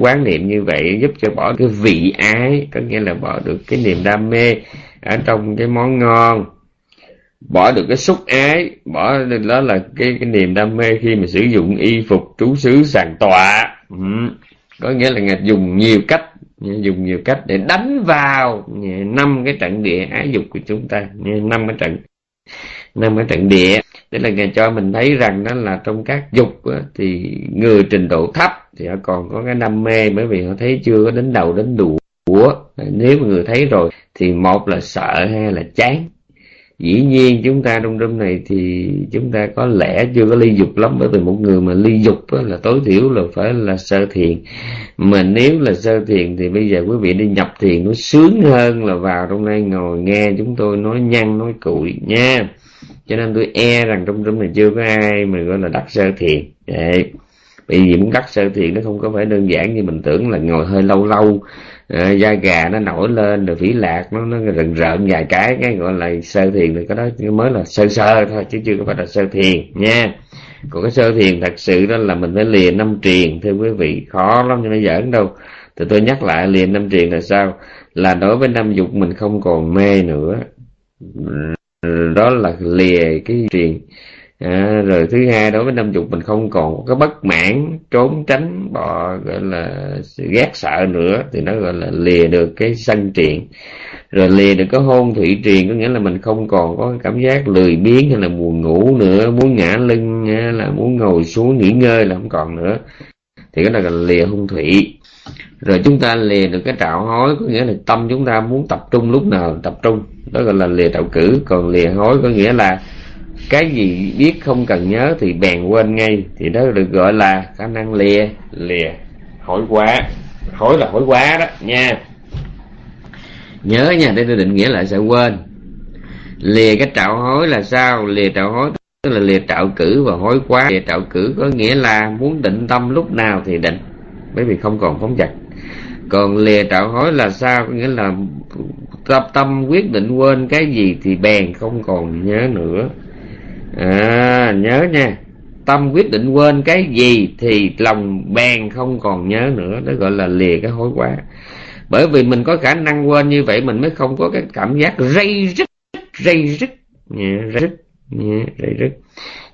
quán niệm như vậy giúp cho bỏ cái vị ái, có nghĩa là bỏ được cái niềm đam mê ở trong cái món ngon. Bỏ được cái xúc ái, bỏ đó là cái cái niềm đam mê khi mà sử dụng y phục, trú xứ, sàn tọa. Ừ. có nghĩa là ngài dùng nhiều cách dùng nhiều cách để đánh vào năm cái trận địa ái dục của chúng ta. Năm cái trận, năm cái trận địa. Tức là ngài cho mình thấy rằng đó là trong các dục thì người trình độ thấp thì họ còn có cái đam mê, bởi vì họ thấy chưa có đến đầu đến đũa. Nếu mà người thấy rồi, thì một là sợ hay là chán. Dĩ nhiên chúng ta trong đêm này thì chúng ta có lẽ chưa có ly dục lắm, bởi vì một người mà ly dục là tối thiểu là phải là sơ thiền. Mà nếu là sơ thiền thì bây giờ quý vị đi nhập thiền nó sướng hơn là vào trong đây ngồi nghe chúng tôi nói nhăn, nói cụi nha. Cho nên tôi e rằng trong đêm này chưa có ai mà gọi là đặt sơ thiền. Đấy bởi vì muốn đắc sơ thiền nó không có phải đơn giản như mình tưởng là ngồi hơi lâu lâu à, da gà nó nổi lên rồi phỉ lạc nó nó rần rợn vài cái cái gọi là sơ thiền thì cái đó mới là sơ sơ thôi chứ chưa có phải là sơ thiền nha. Còn cái sơ thiền thật sự đó là mình phải lìa năm triền thưa quý vị khó lắm cho nó giỡn đâu. Thì tôi nhắc lại lìa năm triền là sao? Là đối với năm dục mình không còn mê nữa. Đó là lìa cái triền à, rồi thứ hai đối với năm dục mình không còn có bất mãn trốn tránh bỏ gọi là ghét sợ nữa thì nó gọi là lìa được cái sân triền rồi lìa được cái hôn thủy triền có nghĩa là mình không còn có cảm giác lười biếng hay là buồn ngủ nữa muốn ngã lưng hay là muốn ngồi xuống nghỉ ngơi là không còn nữa. Thì cái này là lìa hôn thủy. Rồi chúng ta lìa được cái trạo hối có nghĩa là tâm chúng ta muốn tập trung lúc nào tập trung. Đó gọi là lìa trạo cử. Còn lìa hối có nghĩa là cái gì biết không cần nhớ thì bèn quên ngay. Thì đó được gọi là khả năng lìa lìa, hỏi quá. Hỏi là hỏi quá đó, nha. Nhớ nha đây tôi định nghĩa lại sẽ quên. Lìa cái trạo hối là sao? Lìa trạo hối tức là lìa trạo cử và hối quá. Lìa trạo cử có nghĩa là muốn định tâm lúc nào thì định, bởi vì không còn phóng dật. Còn lìa trạo hối là sao? Có nghĩa là tập tâm quyết định quên cái gì thì bèn không còn nhớ nữa à, nhớ nha. Tâm quyết định quên cái gì thì lòng bèn không còn nhớ nữa. Đó gọi là lìa cái hối quá. Bởi vì mình có khả năng quên như vậy mình mới không có cái cảm giác rây rứt rây rứt. Yeah, rây rứt yeah, rây rứt.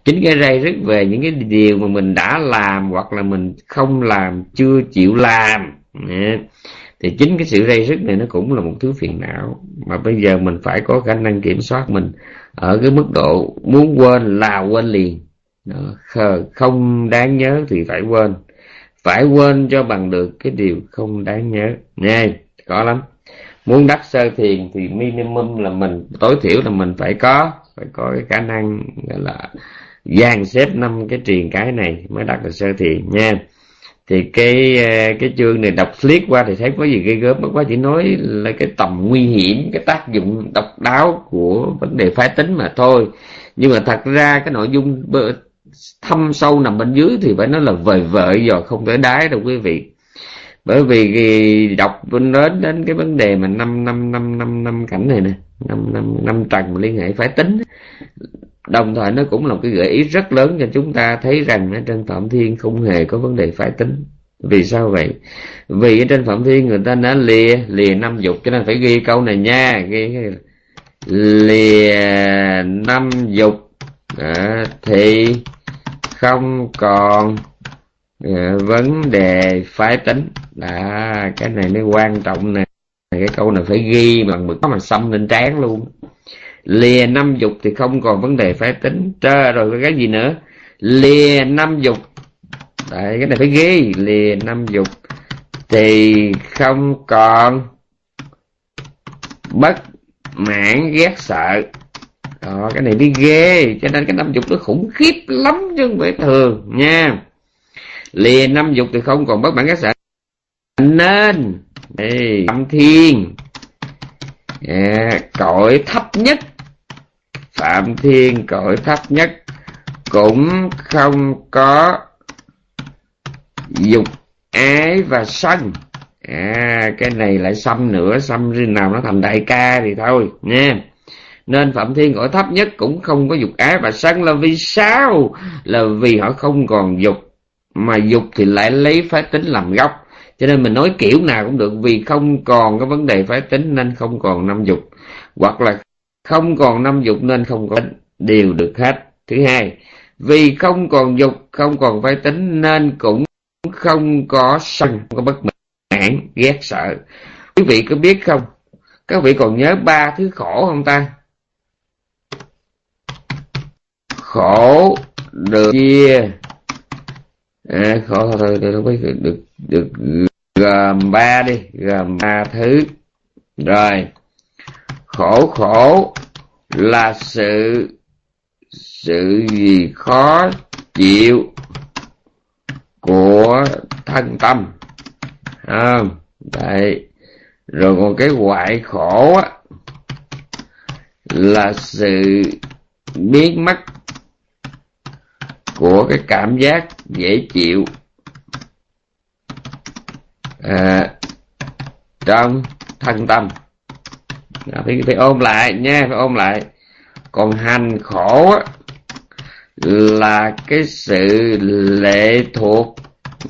Chính cái rây rứt về những cái điều mà mình đã làm hoặc là mình không làm chưa chịu làm. Yeah. thì chính cái sự rây rứt này nó cũng là một thứ phiền não. Mà bây giờ mình phải có khả năng kiểm soát mình ở cái mức độ muốn quên là quên liền. Không đáng nhớ thì phải quên. Phải quên cho bằng được cái điều không đáng nhớ. Nha có lắm. Muốn đắc sơ thiền thì minimum là mình, tối thiểu là mình phải có phải có cái khả năng, gọi là, dàn xếp năm cái truyền cái này mới đắc được sơ thiền. Nha thì cái ờ, cái chương này đọc liếc qua thì thấy có gì gây gớm quá chỉ nói là cái tầm nguy hiểm, cái tác dụng độc đáo của vấn đề phái tính mà thôi. Nhưng mà thật ra cái nội dung thâm sâu nằm bên dưới thì phải nói là vời vợi giờ không thể đái đâu quý vị. Bởi vì đọc đến đến cái vấn đề mà năm năm năm năm năm cảnh này nè, năm năm năm trần liên hệ phái tính đồng thời nó cũng là một cái gợi ý rất lớn cho chúng ta thấy rằng ở trên phạm thiên không hề có vấn đề phái tính. Vì sao vậy? Vì ở trên phạm thiên người ta đã lìa lìa năm dục cho nên phải ghi câu này nha. Ghi lìa năm dục. À, thì không còn à, vấn đề phái tính. Đã cái này mới quan trọng nè. Cái câu này phải ghi bằng mực mà xâm lên trán luôn lìa năm dục thì không còn vấn đề phải tính. Trơ rồi cái gì nữa? Lìa năm dục. Đấy, cái này phải ghi. Lìa năm dục thì không còn bất mãn ghét sợ. Đó, cái này đi ghê cho nên cái năm dục nó khủng khiếp lắm chứ không phải thường nha. Lìa năm dục thì không còn bất mãn ghét sợ. Nên tâm thiên. Yeah, cõi thấp nhất phạm thiên cõi thấp nhất cũng không có dục ái và sân à cái này lại xâm nữa xâm riêng nào nó thành đại ca thì thôi, nha. Nên phạm thiên cõi thấp nhất cũng không có dục ái và sân là vì sao? Là vì họ không còn dục, mà dục thì lại lấy phái tính làm gốc. Cho nên mình nói kiểu nào cũng được, vì không còn cái vấn đề phái tính nên không còn năm dục. Hoặc là không còn năm dục nên không có đều được hết. Thứ hai vì không còn dục không còn phải tính nên cũng không có sân không có bất mãn ghét sợ. Quý vị có biết không? Các vị còn nhớ ba thứ khổ không ta? Khổ được chia. À, khổ thôi tôi được được được gồm ba đi gồm ba thứ. Rồi khổ khổ là sự sự gì khó chịu của thân tâm. À, đấy rồi còn cái hoại khổ á là sự biến mất của cái cảm giác dễ chịu. À, trong thân tâm à, phải, phải ôm lại nha phải ôm lại. Còn hành khổ á, là cái sự lệ thuộc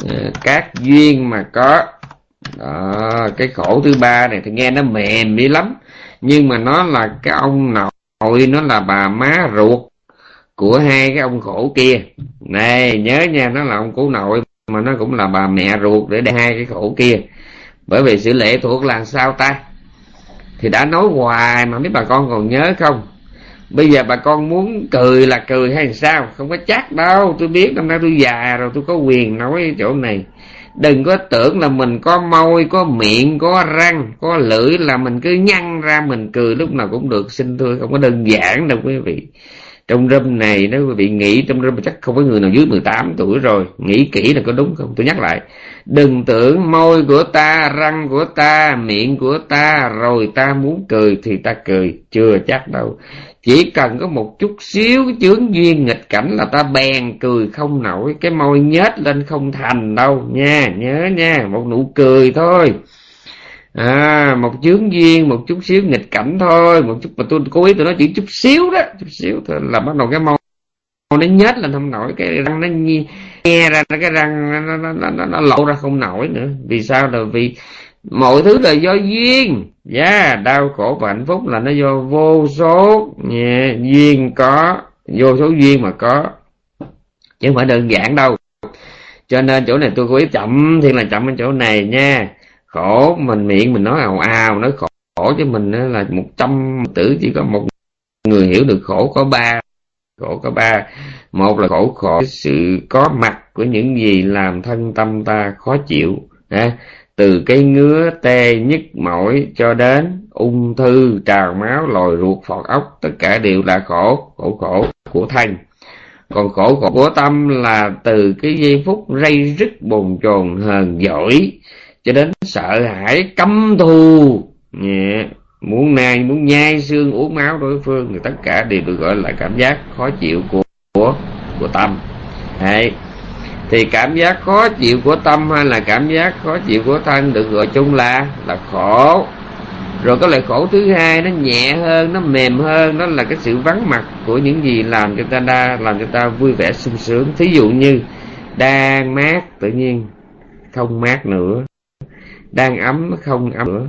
ờ, các duyên mà có. Đó, cái khổ thứ ba này thì nghe nó mềm đi lắm. Nhưng mà nó là cái ông nội nó là bà má ruột của hai cái ông khổ kia. Này nhớ nha nó là ông cố nội mà nó cũng là bà mẹ ruột để hai cái khổ kia. Bởi vì sự lệ thuộc là sao ta? Thì đã nói hoài mà mấy bà con còn nhớ không? Bây giờ bà con muốn cười là cười hay sao? Không có chắc đâu, tôi biết năm nay tôi già rồi, tôi có quyền nói chỗ này. Đừng có tưởng là mình có môi, có miệng, có răng, có lưỡi là mình cứ nhăn ra mình cười lúc nào cũng được. Xin thưa không có đơn giản đâu quý vị trong râm này, nếu quý vị nghĩ trong râm chắc không có người nào dưới 18 tuổi rồi, nghĩ kỹ là có đúng không? Tôi nhắc lại. Đừng tưởng môi của ta, răng của ta, miệng của ta, rồi ta muốn cười thì ta cười, chưa chắc đâu. Chỉ cần có một chút xíu cái chướng duyên nghịch cảnh là ta bèn cười không nổi, cái môi nhếch lên không thành đâu. Nha, nhớ nha, một nụ cười thôi à một chướng duyên một chút xíu nghịch cảnh thôi một chút mà tôi cố ý tôi nói chỉ chút xíu đó chút xíu thôi là bắt đầu cái môi nó nhếch lên không nổi cái răng nó nghe ra cái răng nó, nó, nó, nó, nó lộ ra không nổi nữa. Vì sao? Là vì mọi thứ là do duyên. Yeah, đau khổ và hạnh phúc là nó do vô số yeah, duyên có vô số duyên mà có. Chứ không phải đơn giản đâu. Cho nên chỗ này tôi cố ý chậm thì là chậm ở chỗ này nha khổ mình miệng mình nói ào ào nói khổ, khổ cho mình là một trăm tử chỉ có một người hiểu được khổ có ba khổ có ba. Một là khổ khổ sự có mặt của những gì làm thân tâm ta khó chịu ha. Từ cái ngứa tê nhức mỏi cho đến ung thư trào máu lòi ruột phọt ốc tất cả đều là khổ khổ khổ của thân. Còn khổ khổ của tâm là từ cái giây phút rây rứt bồn chồn hờn giỏi cho đến sợ hãi căm thù. Yeah. muốn nai muốn nhai xương uống máu đối phương thì tất cả đều được gọi là cảm giác khó chịu của của, của tâm. Đấy. Thì cảm giác khó chịu của tâm hay là cảm giác khó chịu của thân được gọi chung là là khổ. Rồi có loại khổ thứ hai nó nhẹ hơn nó mềm hơn đó là cái sự vắng mặt của những gì làm cho ta đa làm cho ta vui vẻ sung sướng. Thí dụ như đang mát tự nhiên không mát nữa đang ấm nó không ấm nữa.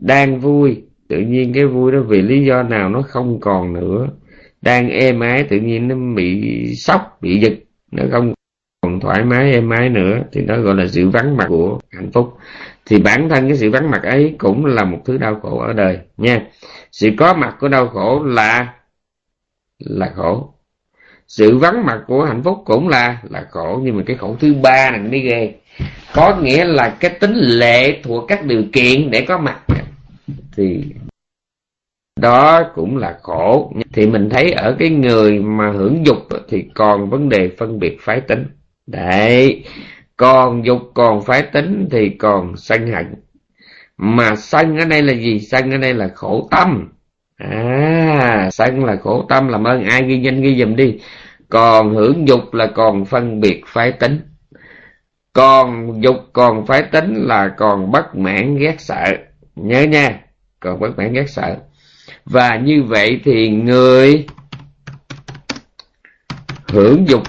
Đang vui, tự nhiên cái vui đó vì lý do nào nó không còn nữa. Đang êm ái, tự nhiên nó bị sốc, bị giật. Nó không còn thoải mái, êm ái nữa. Thì đó gọi là sự vắng mặt của hạnh phúc. Thì bản thân cái sự vắng mặt ấy cũng là một thứ đau khổ ở đời, nha. Sự có mặt của đau khổ là là khổ. Sự vắng mặt của hạnh phúc cũng là là khổ. Nhưng mà cái khổ thứ ba này mới ghê có nghĩa là cái tính lệ thuộc các điều kiện để có mặt. Thì đó cũng là khổ. Thì mình thấy ở cái người mà hưởng dục thì còn vấn đề phân biệt phái tính. Đấy, còn dục, còn phái tính thì còn sân hận. Mà sân ở đây là gì? Sân ở đây là khổ tâm. À sân là khổ tâm, làm ơn ai ghi nhanh ghi dùm đi. Còn hưởng dục là còn phân biệt phái tính còn dục còn phải tính là còn bất mãn ghét sợ. Nhớ nha còn bất mãn ghét sợ. Và như vậy thì người hưởng dục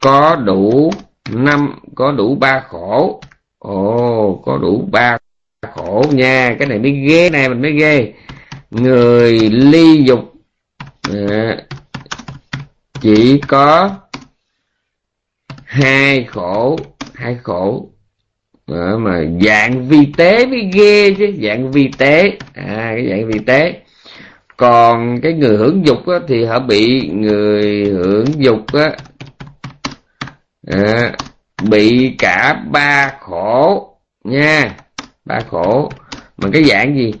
có đủ năm có đủ ba khổ. Ồ có đủ ba khổ nha. Cái này mới ghê này mình mới ghê. Người ly dục à, chỉ có hai khổ hai khổ. Đó mà dạng vi tế mới ghê chứ dạng vi tế. À cái dạng vi tế. Còn cái người hưởng dục á, thì họ bị người hưởng dục á, à, bị cả ba khổ nha ba khổ. Mà cái dạng gì?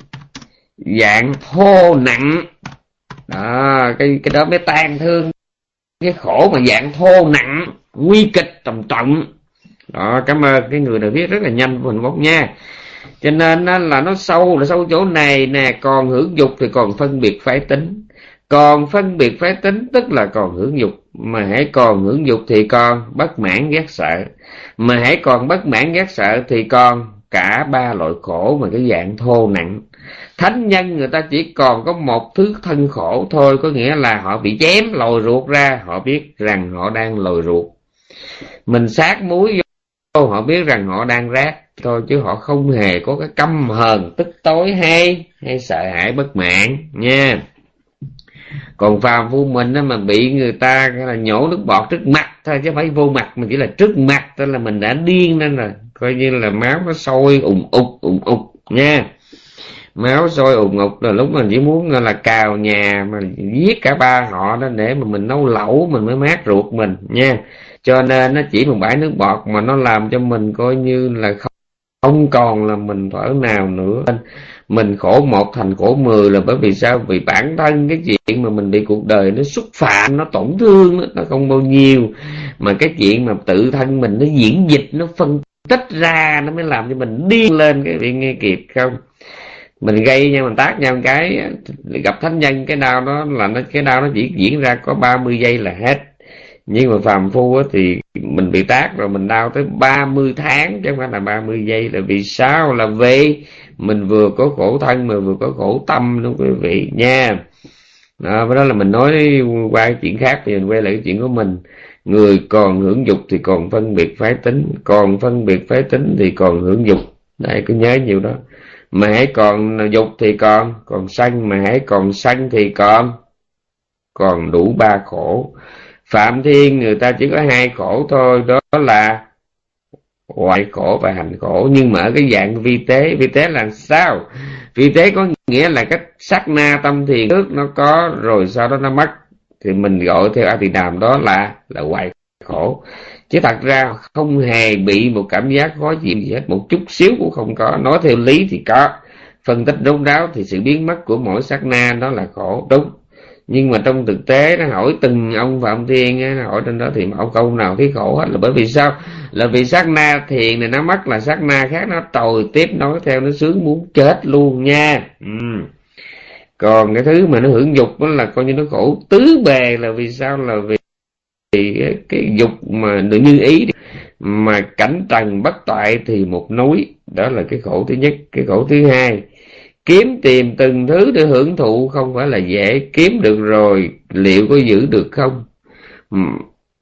Dạng thô nặng. Đó cái cái đó mới tan thương. Cái khổ mà dạng thô nặng nguy kịch trầm trọng. Đó, cảm ơn cái người đã viết rất là nhanh của mình bốc nha. Cho nên là nó sâu, là sâu chỗ này nè, còn hưởng dục thì còn phân biệt phái tính. Còn phân biệt phái tính tức là còn hưởng dục. Mà hãy còn hưởng dục thì còn bất mãn ghét sợ. Mà hãy còn bất mãn ghét sợ thì còn cả ba loại khổ mà cái dạng thô nặng. Thánh nhân người ta chỉ còn có một thứ thân khổ thôi, có nghĩa là họ bị chém lồi ruột ra, họ biết rằng họ đang lồi ruột mình sát muối vô, họ biết rằng họ đang rác. Thôi chứ họ không hề có cái căm hờn, tức tối hay hay sợ hãi bất mãn, nha. Còn phàm phu mình đó mà bị người ta là nhổ nước bọt trước mặt thôi, chứ phải vô mặt mà chỉ là trước mặt thôi là mình đã điên lên rồi. Coi như là máu nó sôi ủng ục ủng ục nha. Máu sôi ủng ục là lúc mình chỉ muốn là, cào nhà mà giết cả ba họ đó để mà mình nấu lẩu, mình mới mát ruột mình, nha cho nên nó chỉ một bãi nước bọt mà nó làm cho mình coi như là không, không còn là mình thở nào nữa. Mình khổ một thành khổ mười là bởi vì sao? Vì bản thân cái chuyện mà mình bị cuộc đời nó xúc phạm nó tổn thương nó, nó không bao nhiêu. Mà cái chuyện mà tự thân mình nó diễn dịch nó phân tích ra nó mới làm cho mình điên lên. Cái bị nghe kịp không? Mình gây nhau mình tác nhau một cái gặp thánh nhân cái đau đó là nó cái đau nó chỉ diễn ra có 30 giây là hết nhưng mà phàm phu á, thì mình bị tác rồi mình đau tới 30 tháng chứ không phải là 30 giây là vì sao? Là vì mình vừa có khổ thân mà vừa có khổ tâm luôn quý vị nha. Đó, đó là mình nói qua cái chuyện khác thì mình quay lại cái chuyện của mình. Người còn hưởng dục thì còn phân biệt phái tính còn phân biệt phái tính thì còn hưởng dục. Đây cứ nhớ nhiều đó. Mà hãy còn dục thì còn còn sanh mà hãy còn sanh thì còn. Còn đủ ba khổ phạm thiên, người ta chỉ có hai khổ thôi, đó là ngoại khổ và hành khổ. Nhưng mà ở cái dạng vi tế vi tế là sao? Vi tế có nghĩa là cái sát na tâm thiền trước nó có, rồi sau đó nó mất. Thì mình gọi theo a tỳ đàm đó là là ngoại khổ. Chứ thật ra không hề bị một cảm giác khó chịu gì hết. Một chút xíu cũng không có. Nói theo lý thì có. Phân tích đúng đáo thì sự biến mất của mỗi sát na đó là khổ. Đúng nhưng mà trong thực tế nó hỏi từng ông phạm thiên á, nó hỏi trên đó thì ông câu nào thấy khổ hết là bởi vì sao? Là vì sát na thiền này nó mất là sát na khác nó tồi tiếp nói theo nó sướng muốn chết luôn nha. Ừ. còn cái thứ mà nó hưởng dục đó là coi như nó khổ. Tứ bề là vì sao? Là vì cái, cái dục mà được như ý mà cảnh trần bất toại thì một núi đó là cái khổ thứ nhất. Cái khổ thứ hai kiếm tìm từng thứ để hưởng thụ, không phải là dễ. Kiếm được rồi, liệu có giữ được không?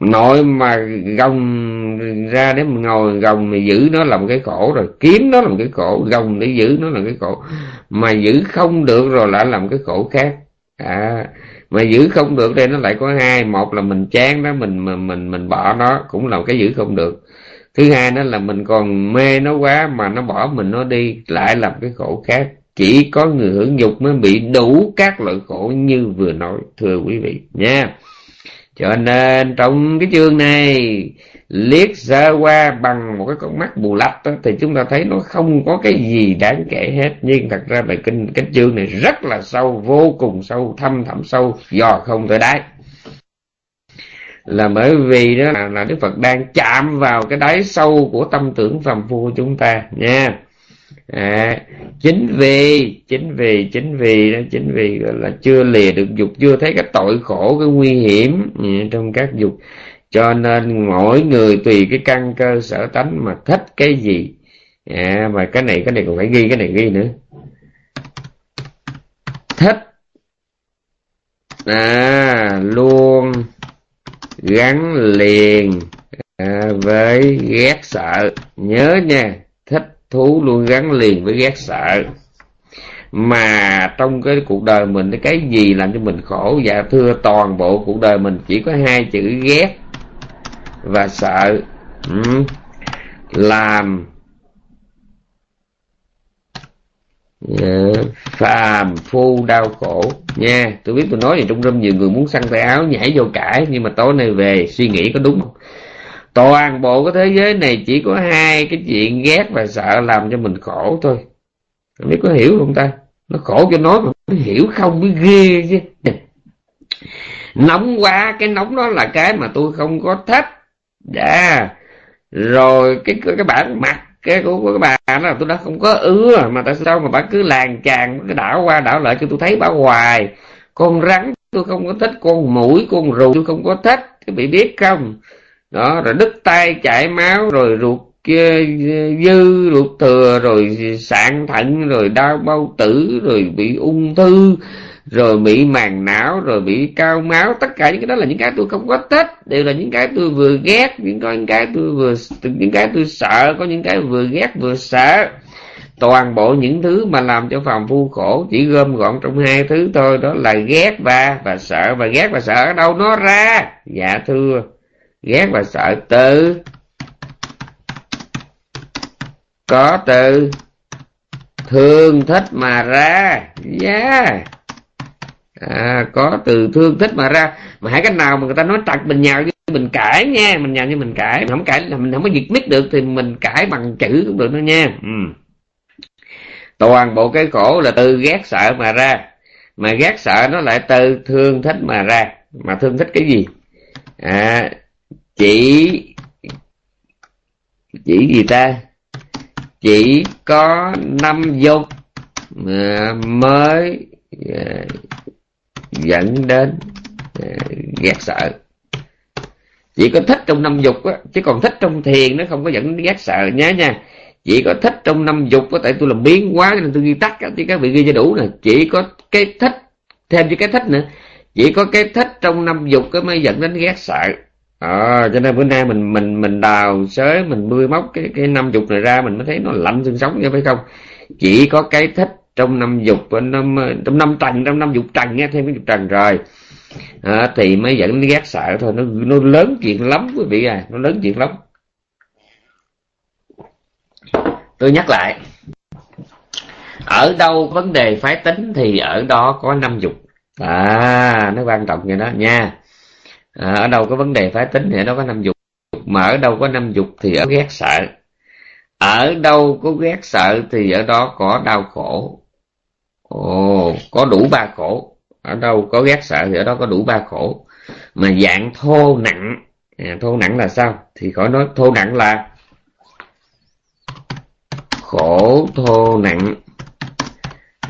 Nội mà gồng ra để mình ngồi gồng mà giữ nó làm cái khổ rồi. Kiếm nó làm cái khổ, gồng để giữ nó làm cái khổ. Mà giữ không được rồi lại làm cái khổ khác. À mà giữ không được đây nó lại có hai. Một là mình chán đó mình mình mình mình bỏ nó, cũng là cái giữ không được. Thứ hai đó là mình còn mê nó quá mà nó bỏ mình nó đi, lại làm cái khổ khác chỉ có người hưởng dục mới bị đủ các loại khổ như vừa nói thưa quý vị nha. Cho nên trong cái chương này liếc sơ qua bằng một cái con mắt bù lấp đó, thì chúng ta thấy nó không có cái gì đáng kể hết. Nhưng thật ra bài kinh cái chương này rất là sâu vô cùng sâu thâm thẳm sâu dò không tới đáy. Là bởi vì đó là, là Đức Phật đang chạm vào cái đáy sâu của tâm tưởng phàm phu của chúng ta nha à, chính vì chính vì chính vì đó chính vì là chưa lìa được dục chưa thấy cái tội khổ cái nguy hiểm ừ, trong các dục. Cho nên mỗi người tùy cái căn cơ sở tánh mà thích cái gì. À, mà cái này cái này còn phải ghi cái này ghi nữa. Thích. À, luôn gắn liền à, với ghét sợ. Nhớ nha thú luôn gắn liền với ghét sợ. Mà trong cái cuộc đời mình cái gì làm cho mình khổ? Dạ thưa toàn bộ cuộc đời mình chỉ có hai chữ ghét và sợ. Ừ. làm. Yeah. Phàm, phu, đau khổ. Nha, tôi biết tôi nói gì trong râm nhiều người muốn săn tay áo nhảy vô cãi, nhưng mà tối nay về, suy nghĩ có đúng không? Toàn bộ cái thế giới này chỉ có hai cái chuyện ghét và sợ làm cho mình khổ thôi. Không biết có hiểu không ta? Nó khổ cho nó, mà nó hiểu không mới ghê chứ. Nóng quá cái nóng đó là cái mà tôi không có thích. Dạ rồi cái cái bản mặt cái của, của cái bà đó tôi đã không có ưa. Mà tại sao mà bà cứ làng chàng cái đảo qua đảo lại cho tôi thấy bà hoài? Con rắn tôi không có thích con mũi con rùa tôi không có thích. Cái bị biết không? Đó rồi đứt tay chảy máu rồi ruột dư ruột thừa rồi sạn thận rồi đau bao tử rồi bị ung thư rồi bị màng não rồi bị cao máu. Tất cả những cái đó là những cái tôi không có thích. Đều là những cái tôi vừa ghét những cái, những cái tôi vừa những cái tôi sợ có những cái vừa ghét vừa sợ. Toàn bộ những thứ mà làm cho phàm phu khổ chỉ gom gọn trong hai thứ thôi đó là ghét và và sợ. Và ghét và sợ ở đâu nó ra? Dạ thưa ghét và sợ từ. Có từ. Thương thích mà ra. Yeah. À, có từ thương thích mà ra. Mà hãy cách nào mà người ta nói trật mình nhào như mình cãi nha. Mình nhào như mình cãi. Mình không cãi là mình không có diệt mít được thì mình cãi bằng chữ cũng được nữa nha. Ừ. toàn bộ cái khổ là từ ghét sợ mà ra. Mà ghét sợ nó lại từ thương thích mà ra. Mà thương thích cái gì? À, chỉ chỉ gì ta? Chỉ có năm dục ờ, mới ờ, dẫn đến ờ, ghét sợ. Chỉ có thích trong năm dục á, chứ còn thích trong thiền nó không có dẫn đến ghét sợ nhé nha. Chỉ có thích trong năm dục có tại tôi làm biến quá nên tôi ghi tắt chứ các vị ghi cho đủ nè. Chỉ có cái thích, thêm cho cái thích nữa. Chỉ có cái thích trong năm dục cái mới dẫn đến ghét sợ à, cho nên bữa nay mình mình mình đào sới mình nuôi móc cái cái năm dục này ra mình mới thấy nó lạnh xương sống như phải không? Chỉ có cái thích trong năm dục năm trong năm trần trong năm dục trần nghe thêm cái dục trần rồi. À, thì mới dẫn đến ghét sợ thôi nó nó lớn chuyện lắm quý vị à nó lớn chuyện lắm. Tôi nhắc lại ở đâu vấn đề phái tính thì ở đó có năm dục. À nó quan trọng vậy đó nha à, ở đâu có vấn đề phái tính thì ở đó có năm dục. Mà ở đâu có năm dục thì ở ghét sợ. Ở đâu có ghét sợ thì ở đó có đau khổ. Ồ có đủ ba khổ. Ở đâu có ghét sợ thì ở đó có đủ ba khổ. Mà dạng thô nặng. À, thô nặng là sao? Thì khỏi nói thô nặng là khổ thô nặng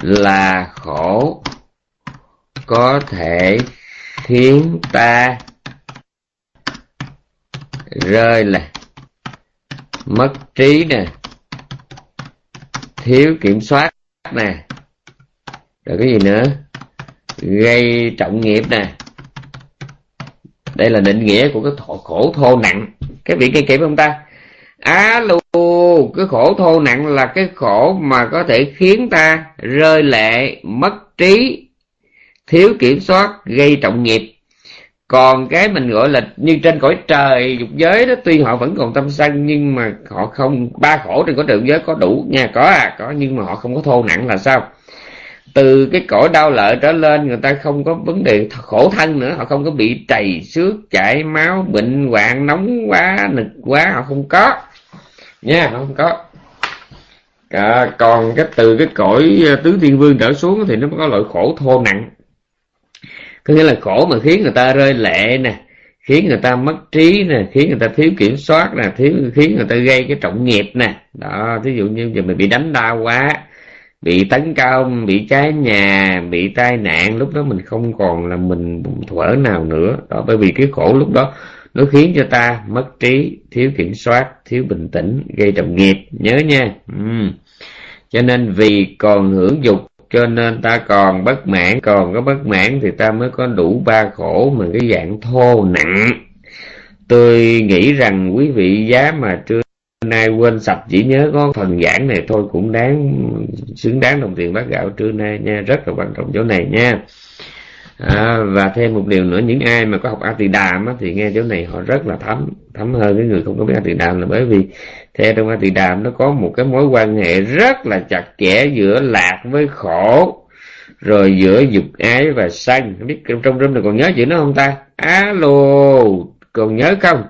là khổ. Có thể khiến ta rơi nè mất trí nè thiếu kiểm soát nè rồi cái gì nữa? Gây trọng nghiệp nè. Đây là định nghĩa của cái thổ, khổ thô nặng. Cái vị cây kịp không ta? Á alo cái khổ thô nặng là cái khổ mà có thể khiến ta rơi lệ mất trí thiếu kiểm soát gây trọng nghiệp còn cái mình gọi là như trên cõi trời dục giới đó tuy họ vẫn còn tâm sân nhưng mà họ không ba khổ trên cõi trời dục giới có đủ nha có à có nhưng mà họ không có thô nặng là sao? Từ cái cõi đau lợi trở lên người ta không có vấn đề khổ thân nữa họ không có bị trầy xước chảy máu bệnh hoạn nóng quá nực quá họ không có. Nha không có. À, còn cái từ cái cõi ờ, tứ thiên vương trở xuống thì nó có loại khổ thô nặng có nghĩa là khổ mà khiến người ta rơi lệ nè, khiến người ta mất trí nè, khiến người ta thiếu kiểm soát nè, thiếu, khiến người ta gây cái trọng nghiệp nè. Đó, thí dụ như giờ mình bị đánh đau quá, bị tấn công, bị cháy nhà, bị tai nạn, lúc đó mình không còn là mình thuở nào nữa. Đó, bởi vì cái khổ lúc đó nó khiến cho ta mất trí, thiếu kiểm soát, thiếu bình tĩnh, gây trọng nghiệp. Nhớ nha. Ừ. cho nên vì còn hưởng dục cho nên ta còn bất mãn, còn có bất mãn thì ta mới có đủ ba khổ mà cái dạng thô nặng. Tôi nghĩ rằng quý vị giá mà trưa nay quên sạch chỉ nhớ có phần giảng này thôi cũng đáng, xứng đáng đồng tiền bát gạo trưa nay nha, rất là quan trọng chỗ này nha à, và thêm một điều nữa những ai mà có học a tỳ đàm á, thì nghe chỗ này họ rất là thấm thấm hơn cái người không có biết a tỳ đàm là bởi vì theo trong a tỳ đàm nó có một cái mối quan hệ rất là chặt chẽ giữa lạc với khổ rồi giữa dục ái và sân không biết trong râm này còn nhớ chữ nó không ta? Alo còn nhớ không?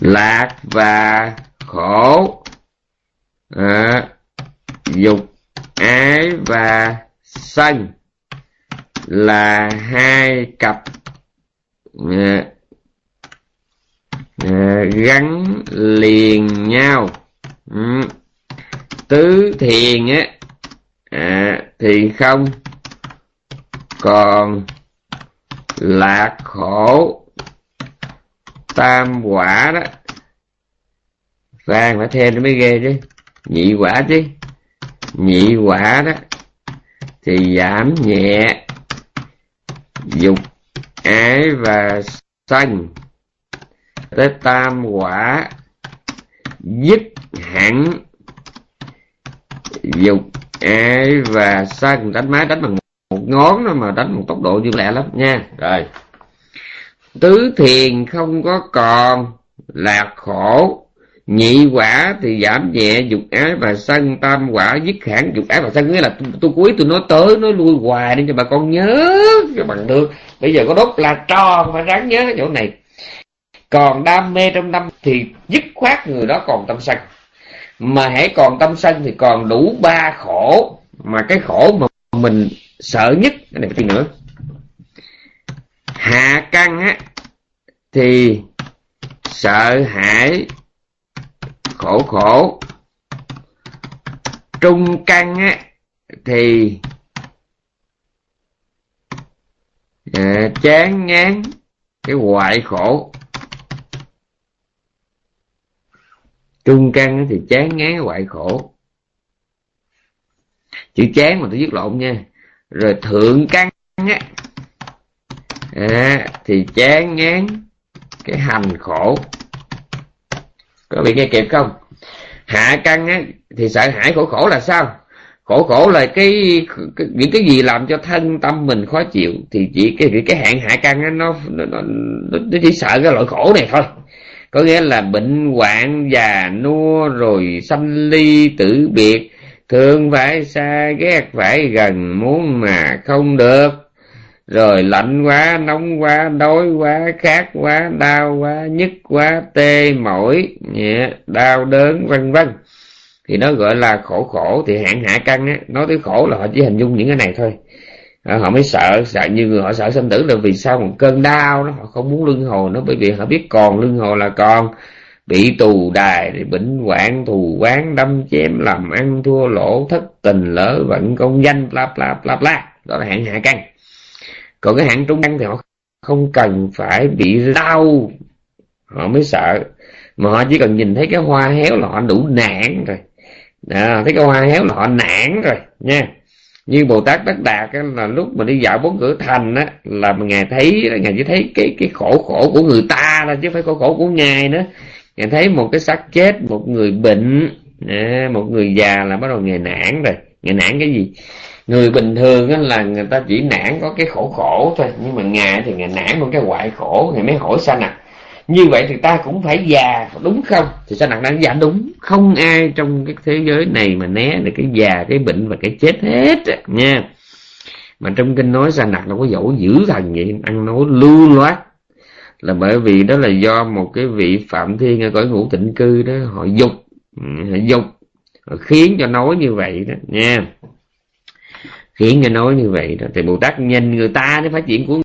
Lạc và khổ à, dục ái và sân là hai cặp à, à, gắn liền nhau. Ừ. tứ thiền á à, thì không còn lạc khổ. Tam quả đó. Vàng phải thêm nó mới ghê chứ nhị quả chứ. Nhị quả đó, thì giảm nhẹ. Dục ái và sanh. Tới tam quả, dứt hẳn. Dục ái và sân đánh máy đánh bằng một ngón thôi mà đánh một tốc độ như lẹ lắm nha. Rồi. Tứ thiền không có còn lạc khổ nhị quả thì giảm nhẹ dục ái và sân tam quả dứt hẳn dục ái và sân. Nghĩa là tôi, cuối tôi nói tới nói lui hoài để cho bà con nhớ cho bằng được. Bây giờ có đốt là tròn mà ráng nhớ chỗ này. Còn đam mê trong tâm thì dứt khoát người đó còn tâm sân. Mà hãy còn tâm sân thì còn đủ ba khổ. Mà cái khổ mà mình sợ nhất cái này cái nữa. Hạ căn á thì sợ hãi khổ khổ. Trung căn á thì à, chán ngán cái hoại khổ. Trung căn thì chán ngán hoại khổ. Chữ chán mà tôi viết lộn nha. Rồi thượng căn á à, thì chán ngán cái hành khổ có bị nghe kịp không? Hạ căn á thì sợ hãi khổ khổ là sao? Khổ khổ là cái, cái những cái gì làm cho thân tâm mình khó chịu thì chỉ cái cái hạn hạ căn á nó, nó, nó nó chỉ sợ cái loại khổ này thôi. Có nghĩa là bệnh hoạn già nua rồi sanh ly tử biệt thương phải xa ghét phải gần muốn mà không được rồi lạnh quá nóng quá đói quá khát quá đau quá nhức quá tê mỏi nhẹ đau đớn vân vân. Thì nó gọi là khổ khổ thì hạn hạ căn á nói tới khổ là họ chỉ hình dung những cái này thôi. À, họ mới sợ sợ như người họ sợ sinh tử là vì sao một cơn đau nó họ không muốn luân hồi nó bởi vì họ biết còn luân hồi là còn bị tù đài bệnh hoạn thù quán đâm chém làm ăn thua lỗ thất tình lỡ vận công danh bla bla bla bla. Đó là hạn hạ căn còn cái hạng trung căn thì họ không cần phải bị đau. Họ mới sợ. Mà họ chỉ cần nhìn thấy cái hoa héo là họ đủ nản rồi. À, thấy cái hoa héo là họ nản rồi nha. Như bồ tát đắc đạt á, là lúc mà đi dạo bốn cửa thành á là ngài thấy ngài chỉ thấy cái cái khổ khổ của người ta là chứ phải khổ khổ của ngài nữa. Ngài thấy một cái xác chết một người bệnh à, một người già là bắt đầu ngài nản rồi. Ngài nản cái gì? Người bình thường á, là người ta chỉ nản có cái khổ khổ thôi nhưng mà ngài thì ngài nản một cái hoại khổ ngài mới hỏi sao nè như vậy thì ta cũng phải già đúng không? Thì sao nặng đang dạ đúng không ai trong cái thế giới này mà né được cái già cái bệnh và cái chết hết nha. Mà trong kinh nói sa nặc nó có dỗ dữ thần vậy ăn nói lưu loát. Là bởi vì đó là do một cái vị phạm thiên ở cõi ngũ tịnh cư đó họ dục ừ, họ dục họ khiến cho nói như vậy đó nha khiến cho nói như vậy đó. Thì bồ tát nhìn người ta để phát triển của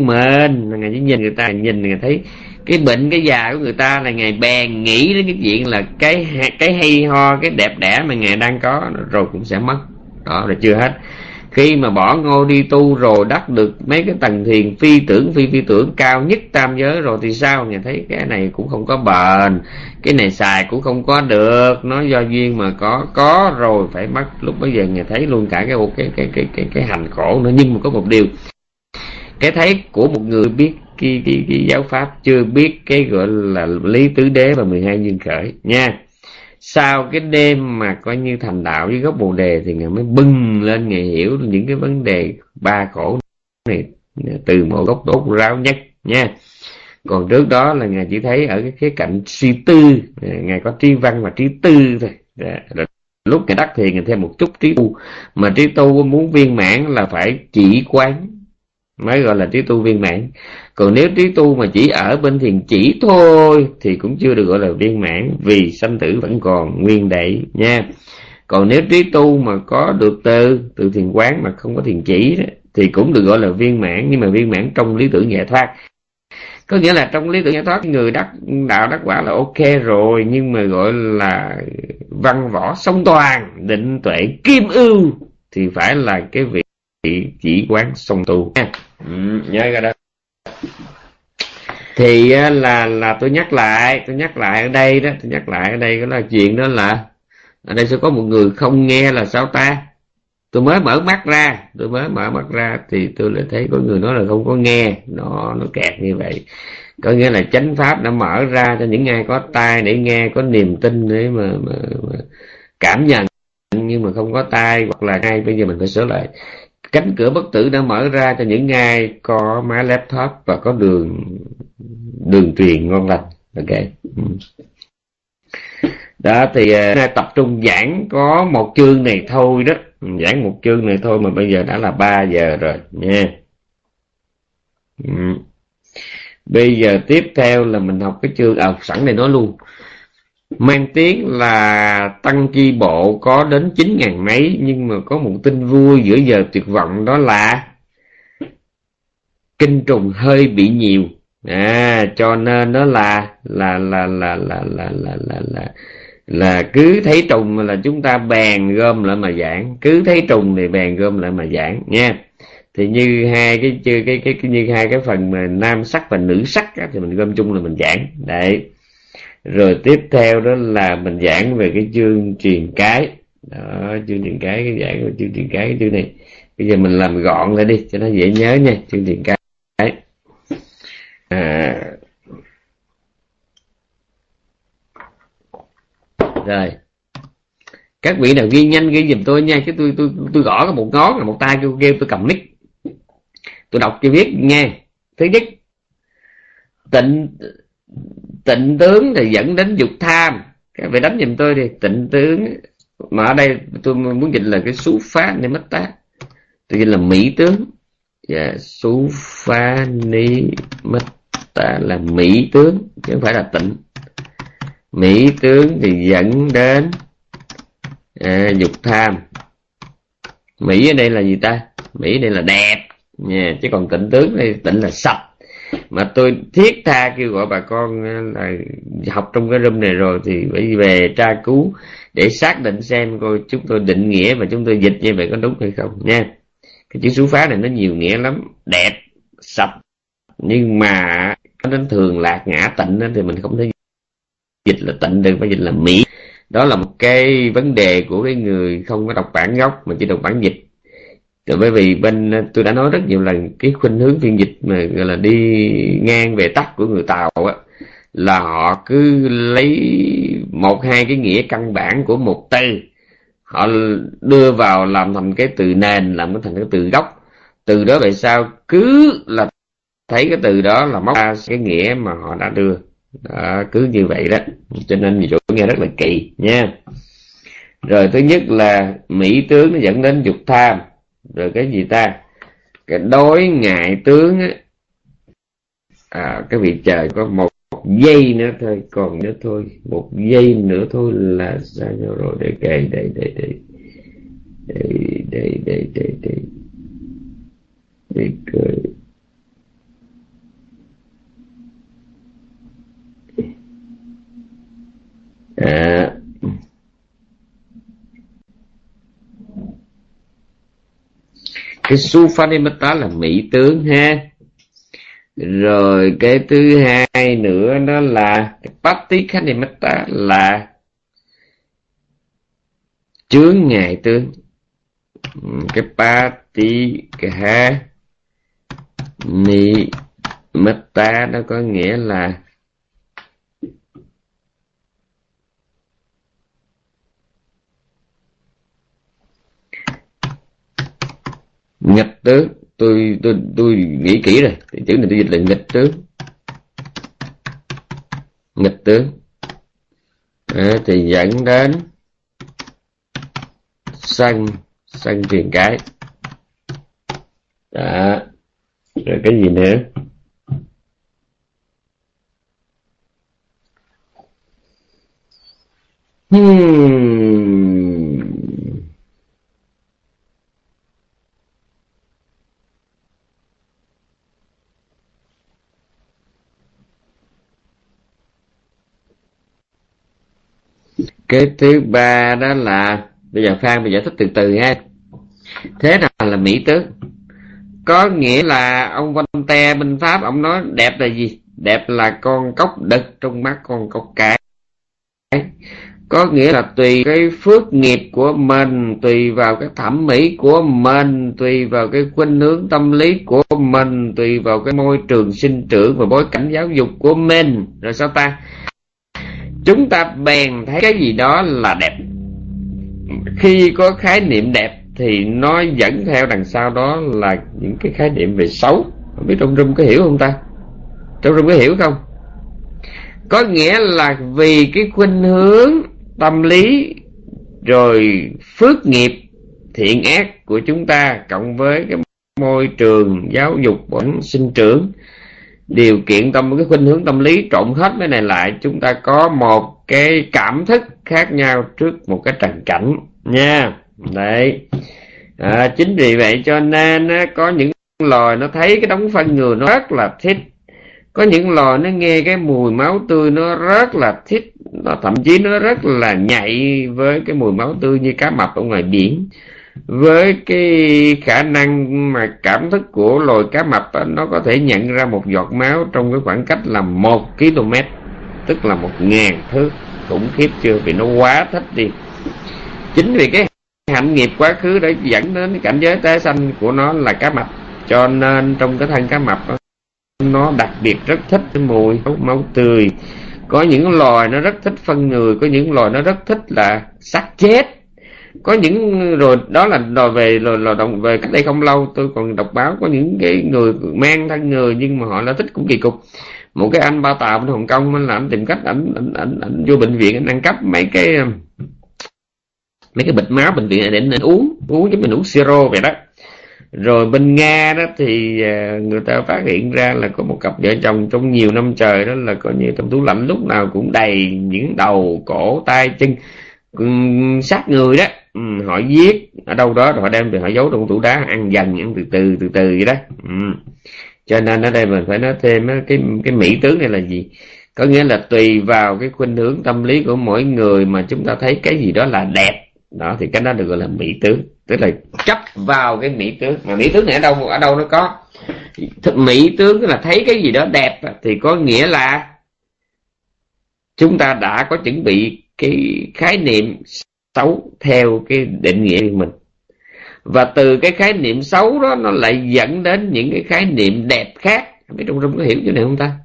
mình. Ngài chỉ nhìn người ta, nhìn người thấy cái bệnh, cái già của người ta là ngài bèn nghĩ đến cái chuyện là cái cái hay ho, cái đẹp đẽ mà ngài đang có, rồi cũng sẽ mất. Đó là chưa hết khi mà bỏ ngô đi tu rồi đắc được mấy cái tầng thiền phi tưởng phi phi tưởng cao nhất tam giới rồi thì sao? Nhà thấy cái này cũng không có bền cái này xài cũng không có được. Nó do duyên mà có có rồi phải mất. Lúc bây giờ nhà thấy luôn cả cái cái cái cái cái, cái hành khổ nữa. Nhưng mà có một điều cái thấy của một người biết cái, cái, cái giáo pháp chưa biết cái gọi là lý tứ đế và 12 duyên khởi nha sau cái đêm mà coi như thành đạo với gốc bồ đề thì ngài mới bừng lên ngài hiểu những cái vấn đề ba khổ này từ một góc tốt ráo nhất nha. Còn trước đó là ngài chỉ thấy ở cái khía cạnh suy tư, ngài có trí văn và trí tư thôi. Dạ, rồi lúc ngài đắc thì ngài thêm một chút trí tu. Mà trí tu muốn viên mãn là phải chỉ quán mới gọi là trí tu viên mãn. Còn nếu trí tu mà chỉ ở bên thiền chỉ thôi thì cũng chưa được gọi là viên mãn vì sanh tử vẫn còn nguyên đệ nha. Còn nếu trí tu mà có được từ từ thiền quán mà không có thiền chỉ đó, thì cũng được gọi là viên mãn nhưng mà viên mãn trong lý tưởng giải thoát. Có nghĩa là trong lý tưởng giải thoát người đắc đạo đắc quả là ok rồi nhưng mà gọi là văn võ song toàn định tuệ kim ưu thì phải là cái vị chỉ quán song tu. Nha ừ, nhớ ra đó. Thì là là tôi nhắc lại tôi nhắc lại ở đây đó tôi nhắc lại ở đây đó là chuyện đó là ở đây sẽ có một người không nghe là sao ta? Tôi mới mở mắt ra tôi mới mở mắt ra thì tôi lại thấy có người nói là không có nghe. Nó nó kẹt như vậy. Có nghĩa là chánh pháp đã mở ra cho những ai có tai để nghe có niềm tin để mà, mà, mà cảm nhận. Nhưng mà không có tai hoặc là ai bây giờ mình phải sửa lại cánh cửa bất tử đã mở ra cho những ai có máy laptop và có đường đường truyền ngon lành. Ok. Ừ. Đó thì uh, tập trung giảng có một chương này thôi đó. Ừ, giảng một chương này thôi mà bây giờ đã là 3 giờ rồi nha. Ừ. bây giờ tiếp theo là mình học cái chương à sẵn này nói luôn mang tiếng là tăng chi bộ có đến chín ngàn mấy nhưng mà có một tin vui giữa giờ tuyệt vọng đó là kinh trùng hơi bị nhiều. À cho nên nó là là là là là là là là là, là cứ thấy trùng là chúng ta bèn gom lại mà giảng. Cứ thấy trùng thì bèn gom lại mà giảng nha. Thì như hai cái chưa cái cái, cái như hai cái phần mà nam sắc và nữ sắc á, thì mình gom chung là mình giảng. Đấy rồi tiếp theo đó là mình giảng về cái chương truyền cái. Đó chương truyền cái cái giảng về chương truyền cái cái chương này. Bây giờ mình làm gọn lại đi cho nó dễ nhớ nha chương truyền cái. À, rồi. Các vị nào ghi nhanh ghi giùm tôi nha chứ tôi tôi tôi gõ cái một ngón là một tay kêu kêu tôi cầm mic. Tôi đọc cho viết nghe. Thứ nhất tịnh tịnh tướng thì dẫn đến dục tham. Các vị đánh giùm tôi đi. Tịnh tướng mà ở đây tôi muốn dịch là cái xú phá ni mất tá tôi dịch là mỹ tướng. Và yeah, xú phá ni mất tá là mỹ tướng chứ không phải là tịnh. Mỹ tướng thì dẫn đến à, dục tham. Mỹ ở đây là gì ta? Mỹ ở đây là đẹp. Yeah. chứ còn tịnh tướng đây tịnh là sạch mà tôi thiết tha kêu gọi bà con ờ, là học trong cái room này rồi thì phải về tra cứu để xác định xem coi chúng tôi định nghĩa và chúng tôi dịch như vậy có đúng hay không nha. Cái chữ số phá này nó nhiều nghĩa lắm. Đẹp, sạch, nhưng mà nó đến thường lạc ngã tịnh thì mình không thể dịch là tịnh được, phải dịch là mỹ. Đó là một cái vấn đề của cái người không có đọc bản gốc mà chỉ đọc bản dịch rồi bởi vì bên tôi đã nói rất nhiều lần cái khuynh hướng phiên dịch mà gọi là đi ngang về tắt của người tàu á là họ cứ lấy một hai cái nghĩa căn bản của một từ. Họ đưa vào làm thành cái từ nền làm thành cái từ gốc. Từ đó về sau cứ là thấy cái từ đó là móc ra cái nghĩa mà họ đã đưa. Đó, cứ như vậy đó. Cho nên chỗ dụ nghe rất là kỳ nha. Rồi thứ nhất là mỹ tướng nó dẫn đến dục tham rồi cái gì ta? Cái đối ngại tướng á. À, cái vị trời có một giây nữa thôi còn nữa thôi một giây nữa thôi là sao nhau rồi. Để kể đây đây đây đây đây đây đây đây để cười. À, cái Sufanimata là mỹ tướng ha. Rồi cái thứ hai nữa đó là cái Patikhanimata là chướng ngại tướng. Ừ, cái Patikha ni metta nó có nghĩa là nghịch tướng. Tôi tôi tôi nghĩ kỹ rồi. Thì chữ này tôi dịch là nghịch tướng. Nghịch tướng. À, thì dẫn đến sân sân truyền cái. Đó. Rồi cái gì nữa? Hmm. Cái thứ ba đó là, bây giờ phan mình giải thích từ từ ha thế nào là mỹ tướng có nghĩa là ông Văn Te bên Pháp, ông nói đẹp là gì? Đẹp là con cốc đực trong mắt con cốc cái. Có nghĩa là tùy cái phước nghiệp của mình, tùy vào cái thẩm mỹ của mình, tùy vào cái khuynh hướng tâm lý của mình, tùy vào cái môi trường sinh trưởng và bối cảnh giáo dục của mình. Rồi sao ta? Chúng ta bèn thấy cái gì đó là đẹp. Khi có khái niệm đẹp thì nó dẫn theo đằng sau đó là những cái khái niệm về xấu. Không biết trong rung có hiểu không ta? Trong rung có hiểu không? Có nghĩa là vì cái khuynh hướng tâm lý rồi phước nghiệp thiện ác của chúng ta cộng với cái môi trường giáo dục vẫn sinh trưởng điều kiện tâm cái khuynh hướng tâm lý trộn hết cái này lại chúng ta có một cái cảm thức khác nhau trước một cái trần cảnh nha. Đấy. À, chính vì vậy cho nên á, có những loài nó thấy cái đống phân người nó rất là thích. Có những loài nó nghe cái mùi máu tươi nó rất là thích. Nó thậm chí nó rất là nhạy với cái mùi máu tươi như cá mập ở ngoài biển với cái khả năng mà cảm thức của loài cá mập nó có thể nhận ra một giọt máu trong cái khoảng cách là một km tức là một ngàn thước. Khủng khiếp chưa? Vì nó quá thích đi. Chính vì cái hạnh nghiệp quá khứ đã dẫn đến cảnh giới tái sanh của nó là cá mập. Cho nên trong cái thân cá mập đó, nó đặc biệt rất thích cái mùi máu tươi. Có những loài nó rất thích phân người có những loài nó rất thích là xác chết có những rồi đó là đòi về rồi là động về cách đây không lâu tôi còn đọc báo có những cái người mang thân người nhưng mà họ là thích cũng kỳ cục. Một cái anh ba tàu bên hồng kông anh làm tìm cách ảnh ảnh ảnh, ảnh vô bệnh viện anh ăn cắp mấy cái mấy cái bịch máu bệnh viện để anh uống uống giống mình uống siro vậy đó. Rồi bên nga đó thì à, người ta phát hiện ra là có một cặp vợ chồng trong nhiều năm trời đó là coi như trong tủ lạnh lúc nào cũng đầy những đầu cổ tay chân sát người đó. Ừ, họ giết ở đâu đó rồi họ đem về họ giấu trong tủ đá ăn dần ăn từ từ từ từ vậy đó. Ừ. Cho nên ở đây mình phải nói thêm cái cái mỹ tướng này là gì? Có nghĩa là tùy vào cái khuynh hướng tâm lý của mỗi người mà chúng ta thấy cái gì đó là đẹp. Đó thì cái đó được gọi là mỹ tướng. Tức là chấp vào cái mỹ tướng. Mà mỹ tướng này ở đâu ở đâu nó có? Mỹ tướng là thấy cái gì đó đẹp thì có nghĩa là chúng ta đã có chuẩn bị cái khái niệm xấu theo cái định nghĩa của mình. Và từ cái khái niệm xấu đó, nó lại dẫn đến những cái khái niệm đẹp khác. Không biết trong rung có hiểu chỗ này không ta?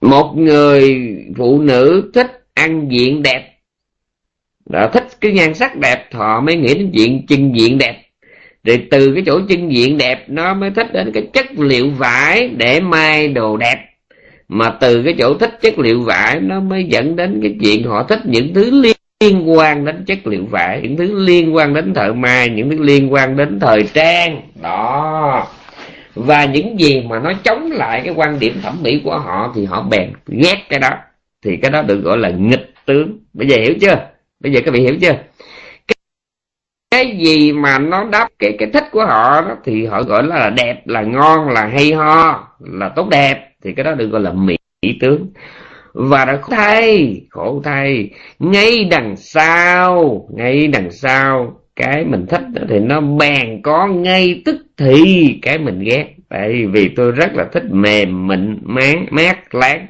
Một người phụ nữ thích ăn diện đẹp. Đã thích cái nhan sắc đẹp, họ mới nghĩ đến diện, chân diện đẹp. Rồi từ cái chỗ chân diện đẹp, nó mới thích đến cái chất liệu vải để may đồ đẹp mà từ cái chỗ thích chất liệu vải nó mới dẫn đến cái chuyện họ thích những thứ liên quan đến chất liệu vải những thứ liên quan đến thợ may những thứ liên quan đến thời trang. Đó. Và những gì mà nó chống lại cái quan điểm thẩm mỹ của họ thì họ bèn ghét cái đó. Thì cái đó được gọi là nghịch tướng. Bây giờ hiểu chưa? Bây giờ các vị hiểu chưa? Cái, cái gì mà nó đáp cái cái thích của họ đó thì họ gọi là đẹp là ngon là hay ho là tốt đẹp thì cái đó được gọi là mỹ tướng. Và đã khổ thay khổ thay. Ngay đằng sau, ngay đằng sau, cái mình thích thì nó bèn có ngay tức thì cái mình ghét. Tại vì tôi rất là thích mềm, mịn, mát mát, láng.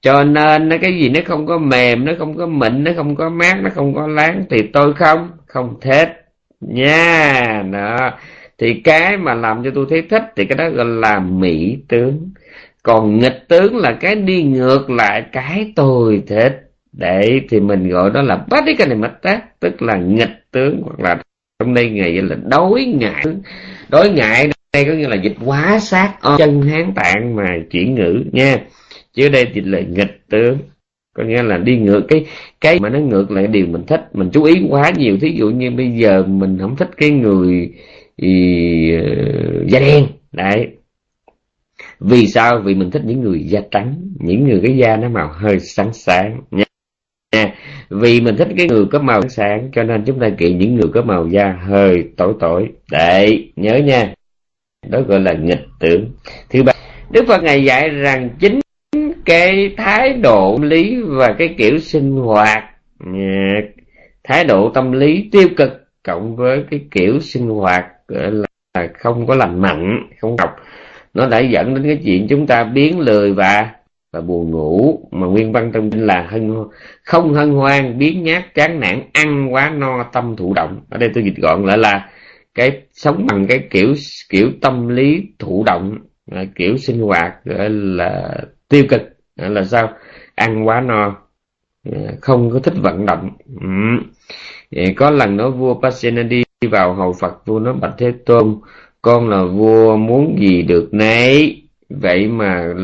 Cho nên nó cái gì nó không có mềm, nó không có mịn, nó không có mát, nó không có láng thì tôi không không thích. Nha, đó. Thì cái mà làm cho tôi thấy thích thì cái đó gọi là mỹ tướng còn nghịch tướng là cái đi ngược lại cái tôi thích để thì mình gọi đó là bát cái này mất tác tức là nghịch tướng hoặc là trong đây ngày là đối ngại. Đối ngại đây có nghĩa là dịch quá sát chân hán tạng mà chuyển ngữ nha. Chứ đây thì là nghịch tướng. Có nghĩa là đi ngược cái cái mà nó ngược lại điều mình thích. Mình chú ý quá nhiều. Thí dụ như bây giờ mình không thích cái người gì, uh, ờ, da đen. Đấy vì sao? Vì mình thích những người da trắng, những người cái da nó màu hơi sáng sáng nha. Vì mình thích cái người có màu sáng cho nên chúng ta kỵ những người có màu da hơi tối tối. Đấy, nhớ nha. Đó gọi là nghịch tưởng. Thứ ba, đức phật ngài dạy rằng chính cái thái độ lý và cái kiểu sinh hoạt thái độ tâm lý tiêu cực cộng với cái kiểu sinh hoạt là không có lành mạnh, không học nó đã dẫn đến cái chuyện chúng ta biến lười và và buồn ngủ, mà nguyên văn trong kinh là hân không hân hoan, biến nhát, chán nản, ăn quá no, tâm thụ động. Ở đây tôi dịch gọn lại là cái sống bằng cái kiểu kiểu tâm lý thụ động à, kiểu sinh hoạt gọi là tiêu cực. À, là sao? Ăn quá no không có thích vận động. Ừ. có lần đó vua Pasenadi vào hầu Phật, vua nói, bạch thế tôn con là vua muốn gì được nấy. Vậy mà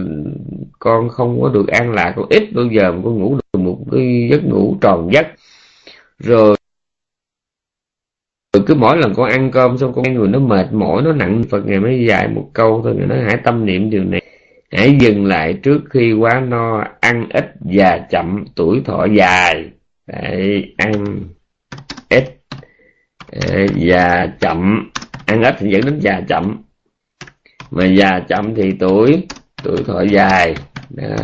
con không có được an lạc con ít bao giờ mà con ngủ được một cái giấc ngủ tròn giấc rồi rồi cứ mỗi lần con ăn cơm xong con người nó mệt mỏi nó nặng phật ngày mới dài một câu thôi nó hãy tâm niệm điều này hãy dừng lại trước khi quá no ăn ít và chậm tuổi thọ dài. Đấy, ăn ít ờ, và chậm ăn ít thì dẫn đến già chậm. Mà già chậm thì tuổi tuổi thọ dài. Đó.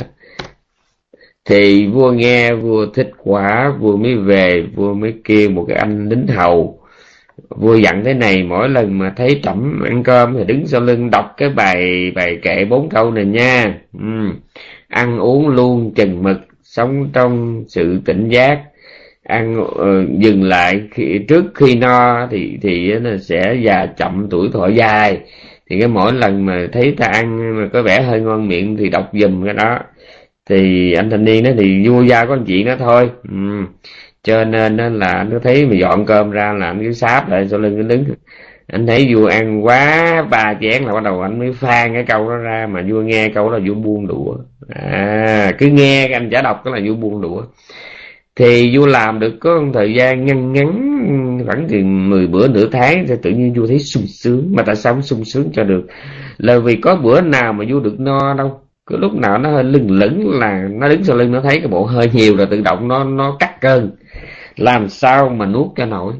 thì vua nghe, vua thích quá vua mới về, vua mới kêu một cái anh lính hầu. Vua dặn thế này, mỗi lần mà thấy trẫm ăn cơm thì đứng sau lưng đọc cái bài bài kệ bốn câu này nha. Ừ. ăn uống luôn chừng mực, sống trong sự tỉnh giác ăn uh, dừng lại khi, trước khi no thì thì nó sẽ già chậm tuổi thọ dài. Thì cái mỗi lần mà thấy ta ăn mà có vẻ hơi ngon miệng thì đọc dùm cái đó. Thì anh thanh niên đó thì vua gia có anh chị nó thôi. Ừ. cho nên là là cứ thấy mà dọn cơm ra là anh cứ sáp lại sau lưng cái đứng. Anh thấy vua ăn quá ba chén là bắt đầu anh mới phan cái câu đó ra mà vua nghe câu đó là vua buông đũa. À cứ nghe anh trả đọc cái là vua buông đũa thì vua làm được có một thời gian ngăn ngắn, khoảng chừng 10 bữa nửa tháng thì tự nhiên vua thấy sung sướng. Mà tại sao không sung sướng cho được? Là vì có bữa nào mà vua được no đâu. Cứ lúc nào nó hơi lưng lửng là nó đứng sau lưng nó thấy cái bộ hơi nhiều rồi tự động nó nó cắt cơn. Làm sao mà nuốt cho nổi?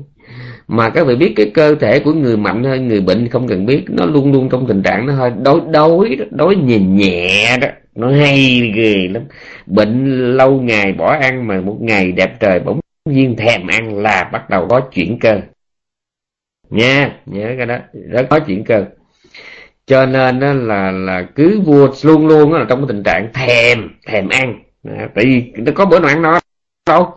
Mà các vị biết cái cơ thể của người mạnh hơn người bệnh không cần biết, nó luôn luôn trong tình trạng nó hơi đối đối đối nhìn nhẹ đó nó hay ghê lắm. Bệnh lâu ngày bỏ ăn mà một ngày đẹp trời bỗng nhiên thèm ăn là bắt đầu có chuyển cơ. Nha, nhớ cái đó. Rất có chuyển cơ. Cho nên đó là là cứ vua luôn luôn là trong cái tình trạng thèm thèm ăn. Tại vì nó có bữa nào ăn no đâu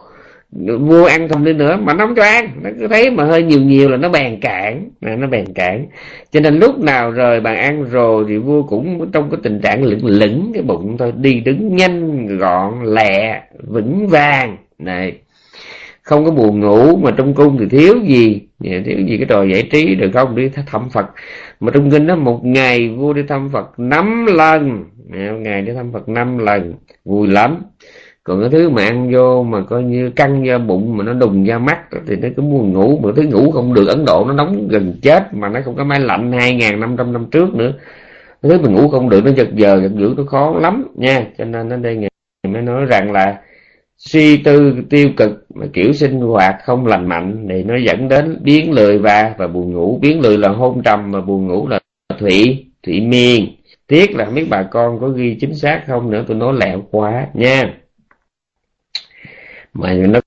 vua ăn không đi nữa, mà nó không cho ăn. Nó cứ thấy mà hơi nhiều nhiều là nó bèn cản. Nó bèn cản. Cho nên lúc nào rồi bạn ăn rồi thì vua cũng trong cái tình trạng lửng lửng cái bụng thôi. Đi đứng nhanh, gọn, lẹ, vững vàng. Này, không có buồn ngủ mà trong cung thì thiếu gì? Thiếu gì cái trò giải trí được không? Đi thăm phật. Mà trong kinh đó một ngày vua đi thăm phật năm lần. Một ngày đi thăm phật năm lần. Vui lắm còn cái thứ mà ăn vô mà coi như căng ra bụng mà nó đùng ra mắt thì nó cứ buồn ngủ. Mà thứ ngủ không được, ấn độ nó nóng gần chết mà nó không có máy lạnh hai ngàn năm trăm năm trước nữa. Thứ mình ngủ không được, nó giật giờ giật dữ, nó khó lắm nha. Cho nên đến đây ngày mới nói rằng là suy tư tiêu cực mà kiểu sinh hoạt không lành mạnh thì nó dẫn đến biến lười và và buồn ngủ. Biến lười là hôn trầm mà buồn ngủ là thủy thủy miên. Tiếc là không biết bà con có ghi chính xác không nữa tôi nói lẹo quá nha mà nó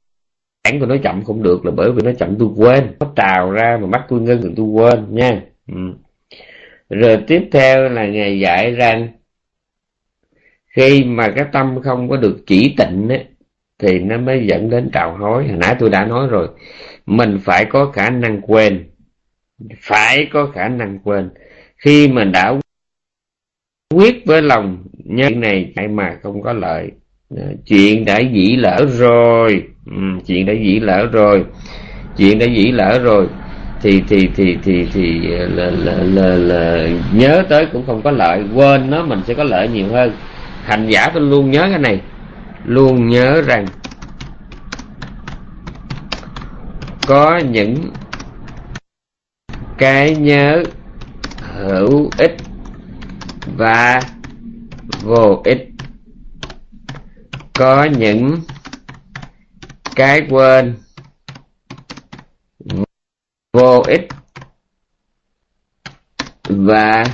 cản của nó chậm không được là bởi vì nó chậm tôi quên. Nó trào ra mà mắt tôi ngưng thì tôi quên nha. Ừ. rồi tiếp theo là ngày dạy rằng khi mà cái tâm không có được chỉ tịnh ấy, thì nó mới dẫn đến trào hối. Hồi nãy tôi đã nói rồi mình phải có khả năng quên. Phải có khả năng quên. Khi mình đã quyết với lòng nhân này chạy mà không có lợi. Ờ, chuyện đã dĩ lỡ rồi. Ừ, chuyện đã dĩ lỡ rồi. Chuyện đã dĩ lỡ rồi. Thì thì thì thì thì là, là, là, là nhớ tới cũng không có lợi. Quên nó mình sẽ có lợi nhiều hơn. Hành giả tôi luôn nhớ cái này. Luôn nhớ rằng có những cái nhớ hữu ích và vô ích có những cái quên. Vô ích và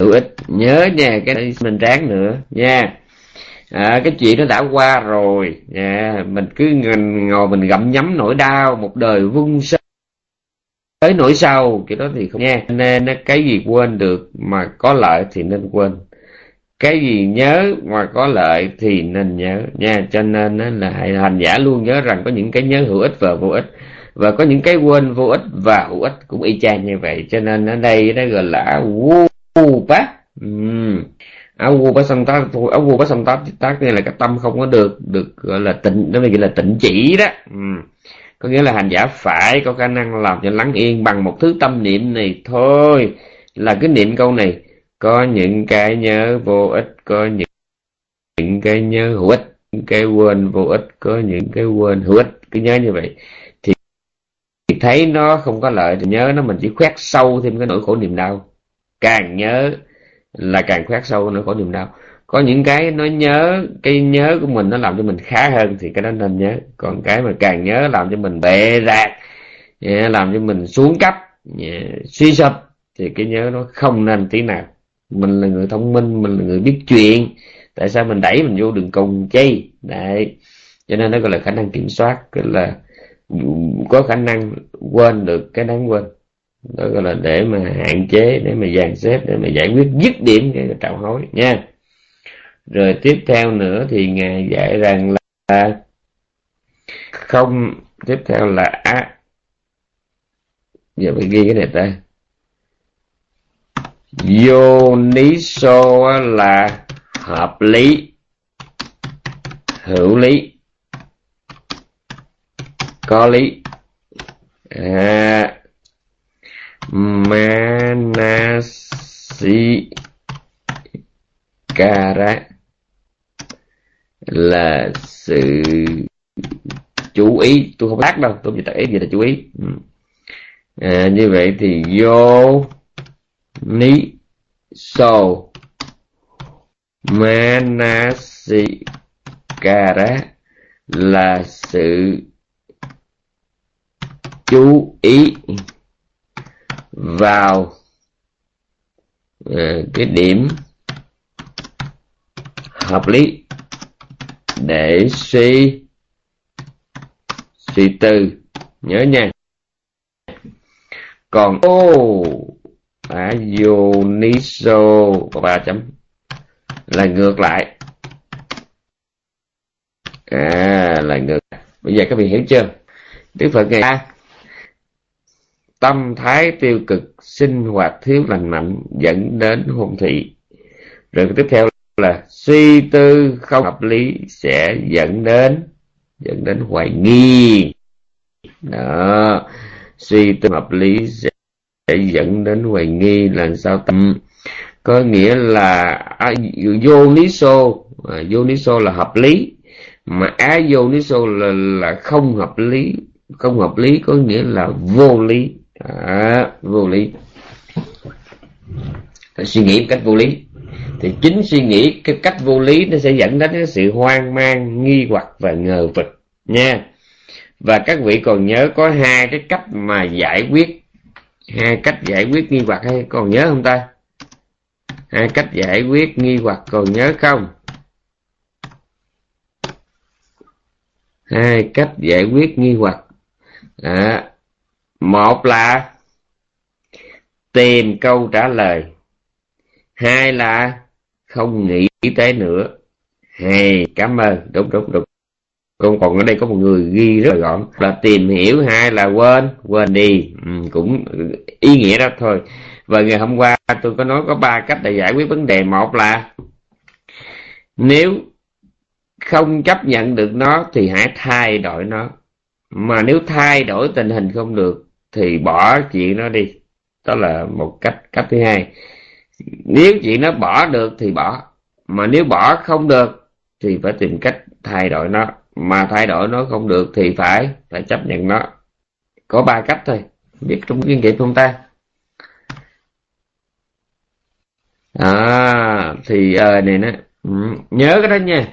hữu ích. Nhớ nha cái này mình ráng nữa nha. À, cái chuyện nó đã qua rồi. Nha mình cứ ngồi mình gặm nhấm nỗi đau một đời vung sơ tới nỗi sâu kiểu đó thì không nha. Nên cái gì quên được mà có lợi thì nên quên cái gì nhớ mà có lợi thì nên nhớ. Nha cho nên là hành giả luôn nhớ rằng có những cái nhớ hữu ích và vô ích. Và có những cái quên vô ích và hữu ích cũng y chang như vậy. Cho nên ở đây nó gọi là u bát, áo vua bá tác áo vua bá sanh tác tác nghĩa là cái tâm không có được được gọi là tịnh đó gọi là tịnh chỉ đó. Có nghĩa là hành giả phải có khả năng làm cho lắng yên bằng một thứ tâm niệm này thôi. Là cái niệm câu này có những cái nhớ vô ích có những, những cái nhớ hữu ích những cái quên vô ích có những cái quên hữu ích. Cứ nhớ như vậy thì thấy nó không có lợi thì nhớ nó mình chỉ khoét sâu thêm cái nỗi khổ niềm đau. Càng nhớ là càng khoét sâu nỗi khổ niềm đau. Có những cái nó nhớ cái nhớ của mình nó làm cho mình khá hơn thì cái đó nên nhớ. Còn cái mà càng nhớ làm cho mình bệ rạc làm cho mình xuống cấp suy sụp thì cái nhớ nó không nên tí nào mình là người thông minh, mình là người biết chuyện. Tại sao mình đẩy mình vô đường cùng chi đấy. Cho nên nó gọi là khả năng kiểm soát, gọi là có khả năng quên được cái đáng quên. Đó gọi là để mà hạn chế, để mà dàn xếp, để mà giải quyết, dứt điểm cái trạo hối, nha. Rồi tiếp theo nữa thì ngài dạy rằng là không, tiếp theo là á. Giờ phải ghi cái này ta Yoniso là hợp lý hữu lý có lý. À, manasi kara là sự chú ý. Tôi không tác đâu tôi chỉ tác ý gì là chú ý. Ừ. À, như vậy thì vô ni so manasikara là sự chú ý vào ờ, cái điểm hợp lý để suy suy tư. Nhớ nha. Còn ô oh, à, Dioniso ba chấm. Là ngược lại. À là ngược bây giờ các vị hiểu chưa? Đức phật ngày tâm thái tiêu cực sinh hoạt thiếu lành mạnh dẫn đến hôn thị. Rồi tiếp theo là suy tư không hợp lý sẽ dẫn đến dẫn đến hoài nghi. Đó. Suy tư hợp lý sẽ sẽ dẫn đến hoài nghi là sao tâm ừ. có nghĩa là à, vô lý xô. À, vô lý xô là hợp lý. Mà á vô lý xô là, là không hợp lý. Không hợp lý có nghĩa là vô lý. À, vô lý. Phải suy nghĩ một cách vô lý. Thì chính suy nghĩ cái cách vô lý nó sẽ dẫn đến cái sự hoang mang nghi hoặc và ngờ vực nha. Và các vị còn nhớ có hai cái cách mà giải quyết hai cách giải quyết nghi hoặc hay còn nhớ không ta? Hai cách giải quyết nghi hoặc còn nhớ không? Hai cách giải quyết nghi hoặc. À, một là tìm câu trả lời. Hai là không nghĩ tới nữa. Hay cảm ơn. Đúng đúng đúng còn còn ở đây có một người ghi rất là gọn. Là tìm hiểu hai là quên? Quên đi. Ừ, cũng ý nghĩa đó thôi. Và ngày hôm qua tôi có nói có ba cách để giải quyết vấn đề. Một là nếu không chấp nhận được nó thì hãy thay đổi nó. Mà nếu thay đổi tình hình không được thì bỏ chuyện nó đi. Đó là một cách cách thứ hai. Nếu chuyện nó bỏ được thì bỏ. Mà nếu bỏ không được thì phải tìm cách thay đổi nó mà thay đổi nó không được thì phải phải chấp nhận nó. Có ba cách thôi biết trong kinh nghiệm không ta? À thì à, này nè. Ừ, nhớ cái đó nha.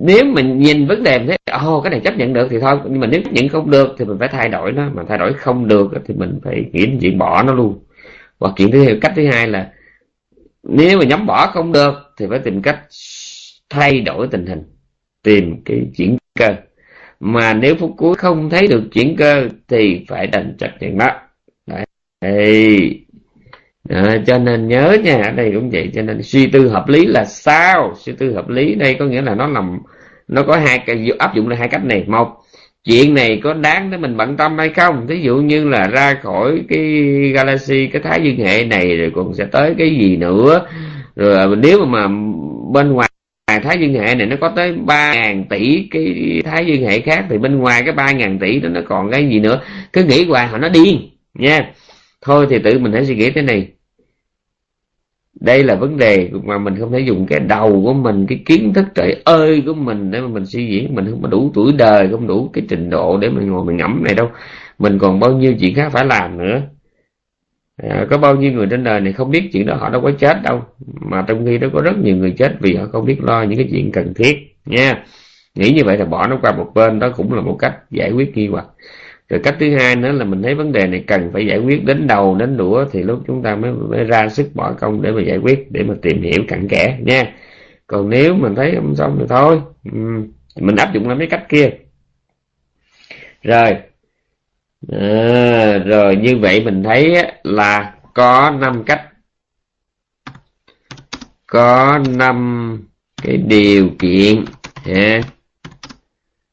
Nếu mình nhìn vấn đề thấy ồ oh, cái này chấp nhận được thì thôi. Nhưng mà nếu chấp nhận không được thì mình phải thay đổi nó. Mà thay đổi không được thì mình phải nghĩ đến chuyện bỏ nó luôn. Hoặc chuyện thứ hai cách thứ hai là nếu mà nhóm bỏ không được thì phải tìm cách thay đổi tình hình tìm cái chuyển cơ. Mà nếu phút cuối không thấy được chuyển cơ thì phải đành chấp nhận đó. Đấy. À, cho nên nhớ nha ở đây cũng vậy cho nên suy tư hợp lý là sao? Suy tư hợp lý đây có nghĩa là nó nằm nó có hai cái áp dụng là hai cách này. Một chuyện này có đáng để mình bận tâm hay không? Ví dụ như là ra khỏi cái galaxy cái thái dương hệ này rồi còn sẽ tới cái gì nữa. Rồi à, nếu mà bên ngoài thái dương hệ này nó có tới ba ngàn tỷ, cái thái dương hệ khác thì bên ngoài cái ba ngàn tỷ đó nó còn cái gì nữa. Cứ nghĩ hoài, họ nó điên, nha. Thôi thì tự mình hãy suy nghĩ thế này. Đây là vấn đề mà mình không thể dùng cái đầu của mình, cái kiến thức trời ơi của mình để mà mình suy diễn mình không có đủ tuổi đời, không đủ cái trình độ để mình ngồi mình ngẫm này đâu. Mình còn bao nhiêu chuyện khác phải làm nữa à, có bao nhiêu người trên đời này không biết chuyện đó họ đâu có chết đâu. Mà trong khi đó có rất nhiều người chết vì họ không biết lo những cái chuyện cần thiết nha. Nghĩ như vậy là bỏ nó qua một bên đó cũng là một cách giải quyết nghi hoặc. Rồi cách thứ hai nữa là mình thấy vấn đề này cần phải giải quyết đến đầu đến đũa thì lúc chúng ta mới, mới ra sức bỏ công để mà giải quyết để mà tìm hiểu cặn kẽ nha. Còn nếu mình thấy không xong thì thôi mình áp dụng lại mấy cách kia. Rồi à, rồi như vậy mình thấy là có năm cách. Có năm cái điều kiện ha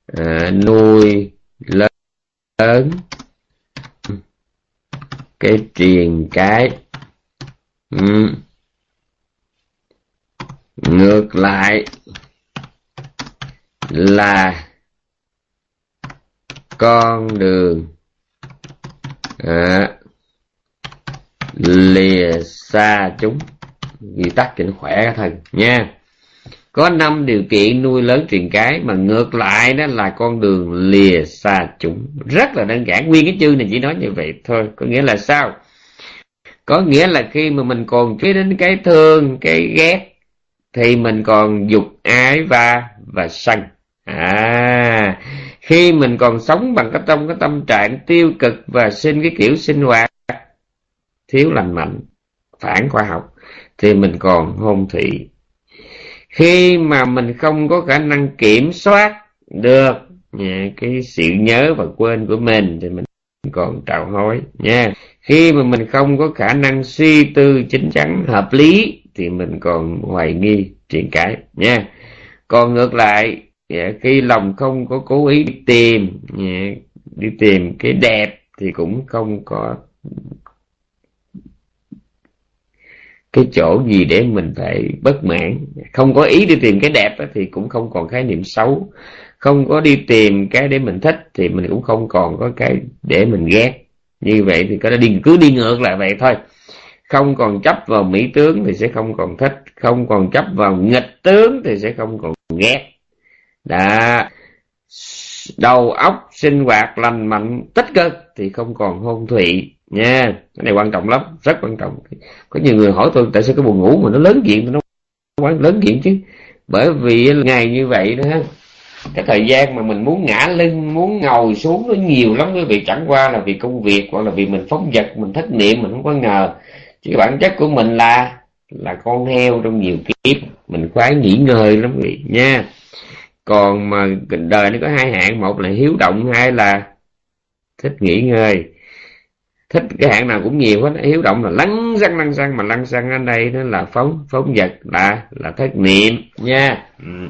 à, nuôi lớn. Lớn cái truyền cái. Ừ. ngược lại là con đường à, lìa xa chúng. Vì tắc cho nó khỏe thần nha. Có năm điều kiện nuôi lớn truyền cái mà ngược lại đó là con đường lìa xa chúng. Rất là đơn giản nguyên cái chương này chỉ nói như vậy thôi. Có nghĩa là sao? Có nghĩa là khi mà mình còn chú đến cái thương cái ghét thì mình còn dục ái va và sân. À khi mình còn sống bằng cái trong cái tâm trạng tiêu cực và sinh cái kiểu sinh hoạt thiếu lành mạnh, phản khoa học, thì mình còn hôn thị. Khi mà mình không có khả năng kiểm soát được cái sự nhớ và quên của mình, thì mình còn trào hối, nha. Khi mà mình không có khả năng suy tư chính chắn hợp lý, thì mình còn hoài nghi chuyện cãi nha. Còn ngược lại Dạ, khi lòng không có cố ý đi tìm dạ, đi tìm cái đẹp thì cũng không có cái chỗ gì để mình phải bất mãn. Không có ý đi tìm cái đẹp thì cũng không còn khái niệm xấu. Không có đi tìm cái để mình thích thì mình cũng không còn có cái để mình ghét. Như vậy thì có đi cứ đi ngược lại vậy thôi. Không còn chấp vào mỹ tướng thì sẽ không còn thích. Không còn chấp vào nghịch tướng thì sẽ không còn ghét đã đầu óc sinh hoạt lành mạnh, tích cực thì không còn hôn thụy. Nha, cái này quan trọng lắm, rất quan trọng. Có nhiều người hỏi tôi, tại sao cái buồn ngủ mà nó lớn chuyện, nó quá lớn chuyện chứ? Bởi vì ngày như vậy đó cái thời gian mà mình muốn ngã lưng, muốn ngồi xuống nó nhiều lắm, quý vị. Chẳng qua là vì công việc, hoặc là vì mình phóng vật, mình thất niệm, mình không có ngờ. Chứ bản chất của mình là là con heo trong nhiều kiếp. Mình khoái nghỉ ngơi lắm quý vị, nha còn mà đời nó có hai hạng, một là hiếu động, hai là thích nghỉ ngơi. Thích cái hạng nào cũng nhiều hết, hiếu động là lăn xăng lăn xăng, mà lăn xăng ở đây nó là phóng phóng vật, là là thất niệm, nha. Ừ.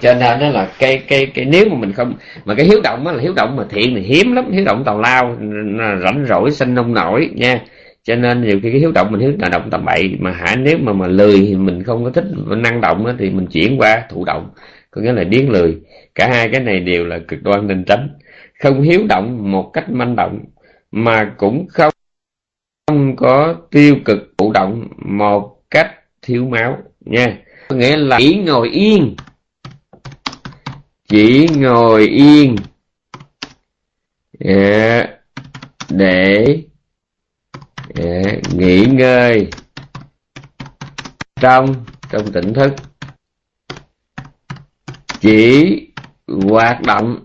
cho nên đó là cái cái cái nếu mà mình không, mà cái hiếu động đó là hiếu động mà thiện thì hiếm lắm, hiếu động tào lao rảnh rỗi, sinh nông nổi, nha cho nên nhiều khi cái hiếu động mình hiếu là động tầm bậy mà hả nếu mà mà lười thì mình không có thích năng động đó, thì mình chuyển qua thụ động có nghĩa là điếng lười. Cả hai cái này đều là cực đoan nên tránh. Không hiếu động một cách manh động mà cũng không không có tiêu cực thụ động một cách thiếu máu nha. Có nghĩa là chỉ ngồi yên chỉ ngồi yên à, yeah, để nghỉ ngơi trong trong tỉnh thức. Chỉ hoạt động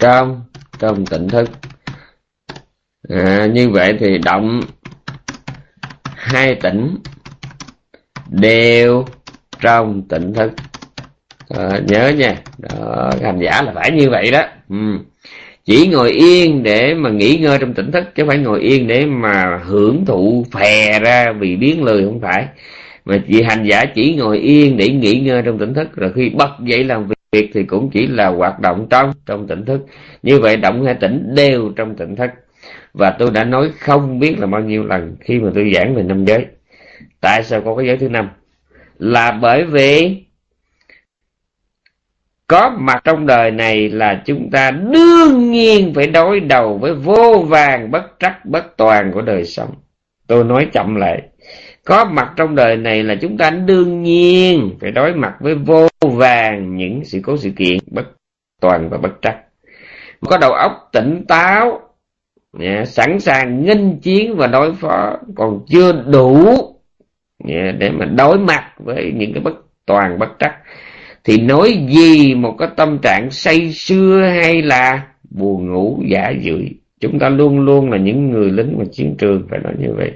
trong trong tỉnh thức. À, như vậy thì động hai tỉnh đều trong tỉnh thức à, nhớ nha. Đó, hành giả là phải như vậy đó. Ừ. chỉ ngồi yên để mà nghỉ ngơi trong tỉnh thức chứ phải ngồi yên để mà hưởng thụ phè ra vì biến lười không phải. Mà chị hành giả chỉ ngồi yên để nghỉ ngơi trong tỉnh thức rồi khi bật dậy làm việc thì cũng chỉ là hoạt động trong trong tỉnh thức. Như vậy động hay tỉnh đều trong tỉnh thức. Và tôi đã nói không biết là bao nhiêu lần khi mà tôi giảng về năm giới. Tại sao có cái giới thứ năm? Là bởi vì có mặt trong đời này là chúng ta đương nhiên phải đối đầu với vô vàng, bất trắc, bất toàn của đời sống. Tôi nói chậm lại. Có mặt trong đời này là chúng ta đương nhiên phải đối mặt với vô vàng, những sự cố sự kiện bất toàn và bất trắc. Có đầu óc tỉnh táo sẵn sàng nghênh chiến và đối phó, còn chưa đủ để mà đối mặt với những cái bất toàn, bất trắc thì nói gì một cái tâm trạng say sưa hay là buồn ngủ giả dưỡi chúng ta luôn luôn là những người lính mà chiến trường phải nói như vậy.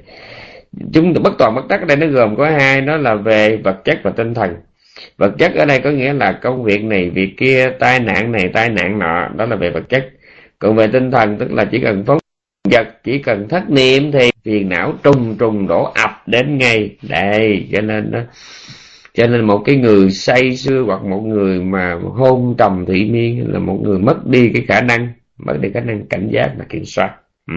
Chúng ta bất toàn bất tắc ở đây nó gồm có hai, đó là về vật chất và tinh thần. Vật chất ở đây có nghĩa là công việc này, việc kia, tai nạn này, tai nạn nọ, đó là về vật chất. Còn về tinh thần, tức là chỉ cần phóng vật, chỉ cần thất niệm thì phiền não trùng trùng đổ ập đến ngay. Đây, cho nên đó cho nên một cái người say sưa hoặc một người mà hôn trầm thị miên là một người mất đi cái khả năng, mất đi khả năng cảnh giác và kiểm soát ừ.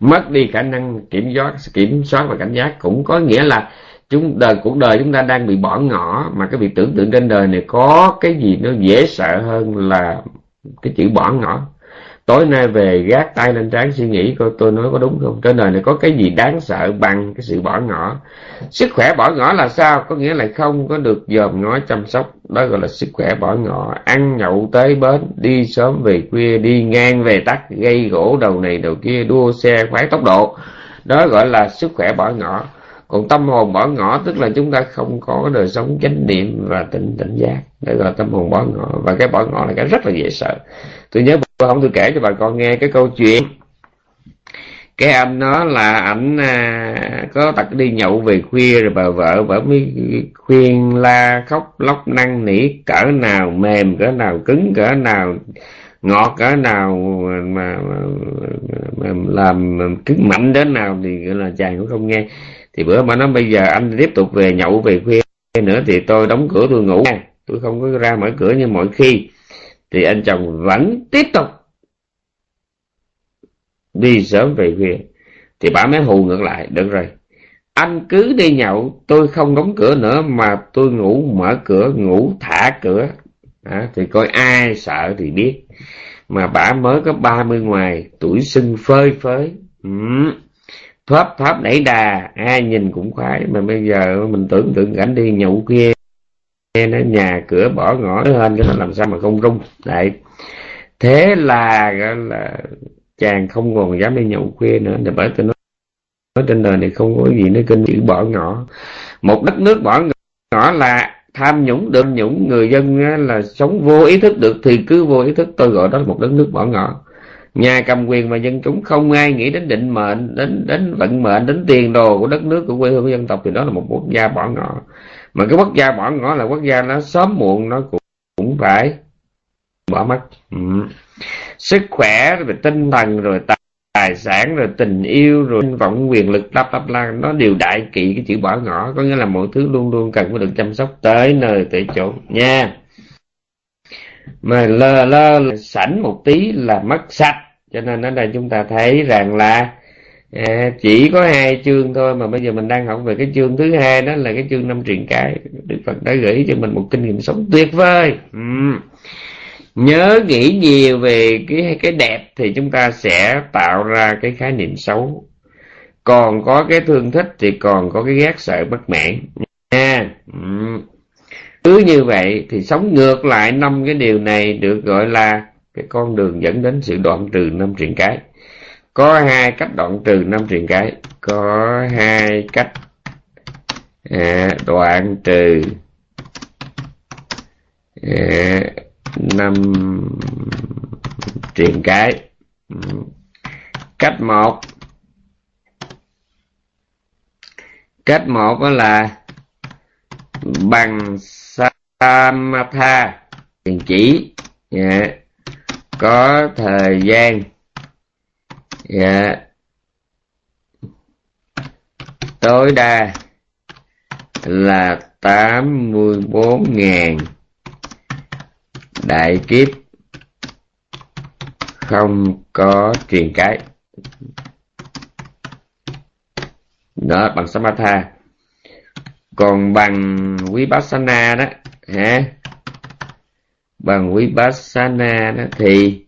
mất đi khả năng kiểm soát kiểm soát và cảnh giác cũng có nghĩa là chúng đời, cuộc đời chúng ta đang bị bỏ ngỏ, mà cái việc tưởng tượng trên đời này có cái gì nó dễ sợ hơn là cái chữ bỏ ngỏ tối nay về gác tay lên trán suy nghĩ coi tôi nói có đúng không? Trên đời này có cái gì đáng sợ bằng cái sự bỏ ngỏ? Sức khỏe bỏ ngỏ là sao? Có nghĩa là không có được dòm ngó chăm sóc. Đó gọi là sức khỏe bỏ ngỏ. Ăn nhậu tới bến, đi sớm về khuya, đi ngang về tắt gây gỗ đầu này đầu kia, đua xe khoái tốc độ. Đó gọi là sức khỏe bỏ ngỏ còn tâm hồn bỏ ngỏ tức là chúng ta không có đời sống chánh niệm và tỉnh tỉnh giác. Để gọi là tâm hồn bỏ ngỏ. Và cái bỏ ngỏ là cái rất là dễ sợ. Tôi nhớ bữa hôm tôi kể cho bà con nghe cái câu chuyện. Cái anh đó là ảnh à, có tật đi nhậu về khuya rồi bà vợ vợ mới khuyên la khóc lóc năn nỉ cỡ nào mềm cỡ nào cứng cỡ nào ngọt cỡ nào mà, mà, mà làm cứng mạnh đến nào thì gọi là chàng cũng không nghe thì bữa mà nó bây giờ anh tiếp tục về nhậu về khuya nữa thì tôi đóng cửa tôi ngủ tôi không có ra mở cửa như mọi khi. Thì anh chồng vẫn tiếp tục đi sớm về khuya. Thì bà mới hù ngược lại được rồi anh cứ đi nhậu tôi không đóng cửa nữa mà tôi ngủ mở cửa ngủ thả cửa. À, thì coi ai sợ thì biết. Mà bà mới có 30 ngoài tuổi xưng phơi phới. Ừ thóp thóp đẩy đà. Ai nhìn cũng khoái. Mà bây giờ mình tưởng tượng cảnh đi nhậu kia nó nhà cửa bỏ ngõ hơn cho nó làm sao mà không rung. Đấy. Thế là gọi là chàng không còn dám đi nhậu khuya nữa. Để bởi tôi nói, nói trên đời này không có gì nó kinh chữ bỏ ngõ. Một đất nước bỏ ngõ là tham nhũng đơn nhũng người dân là sống vô ý thức được. Thì cứ vô ý thức tôi gọi đó là một đất nước bỏ ngõ nhà cầm quyền và dân chúng không ai nghĩ đến định mệnh đến đến vận mệnh đến tiền đồ của đất nước của quê hương của dân tộc. Thì đó là một quốc gia bỏ ngỏ. Mà cái quốc gia bỏ ngỏ là quốc gia nó sớm muộn nó cũng, cũng phải bỏ mất. Ừ. sức khỏe rồi tinh thần rồi tài sản rồi tình yêu rồi vọng quyền lực lắp lắp la nó đều đại kỵ cái chữ bỏ ngỏ. Có nghĩa là mọi thứ luôn luôn cần phải được chăm sóc tới nơi tới chỗ nha mà lơ lơ sảnh một tí là mất sạch. Cho nên ở đây chúng ta thấy rằng là à, chỉ có hai chương thôi mà bây giờ mình đang học về cái chương thứ hai đó là cái chương năm truyền cái. Đức phật đã gửi cho mình một kinh nghiệm sống tuyệt vời. Uhm nhớ nghĩ nhiều về cái cái đẹp thì chúng ta sẽ tạo ra cái khái niệm xấu. Còn có cái thương thích thì còn có cái ghét sợ bất mãn. Nha. Ừ cứ như vậy thì sống ngược lại năm cái điều này được gọi là cái con đường dẫn đến sự đoạn trừ năm triền cái. Có hai cách đoạn trừ năm triền cái. Có hai cách à, đoạn trừ à, năm triền cái. Cách một cách một đó là bằng samatha tiền chỉ yeah. Dạ. có thời gian yeah. Dạ. tối đa là tám mươi bốn ngàn đại kiếp không có truyền cái đó, bằng samatha còn bằng vipassana đó ha bằng vipassana đó thì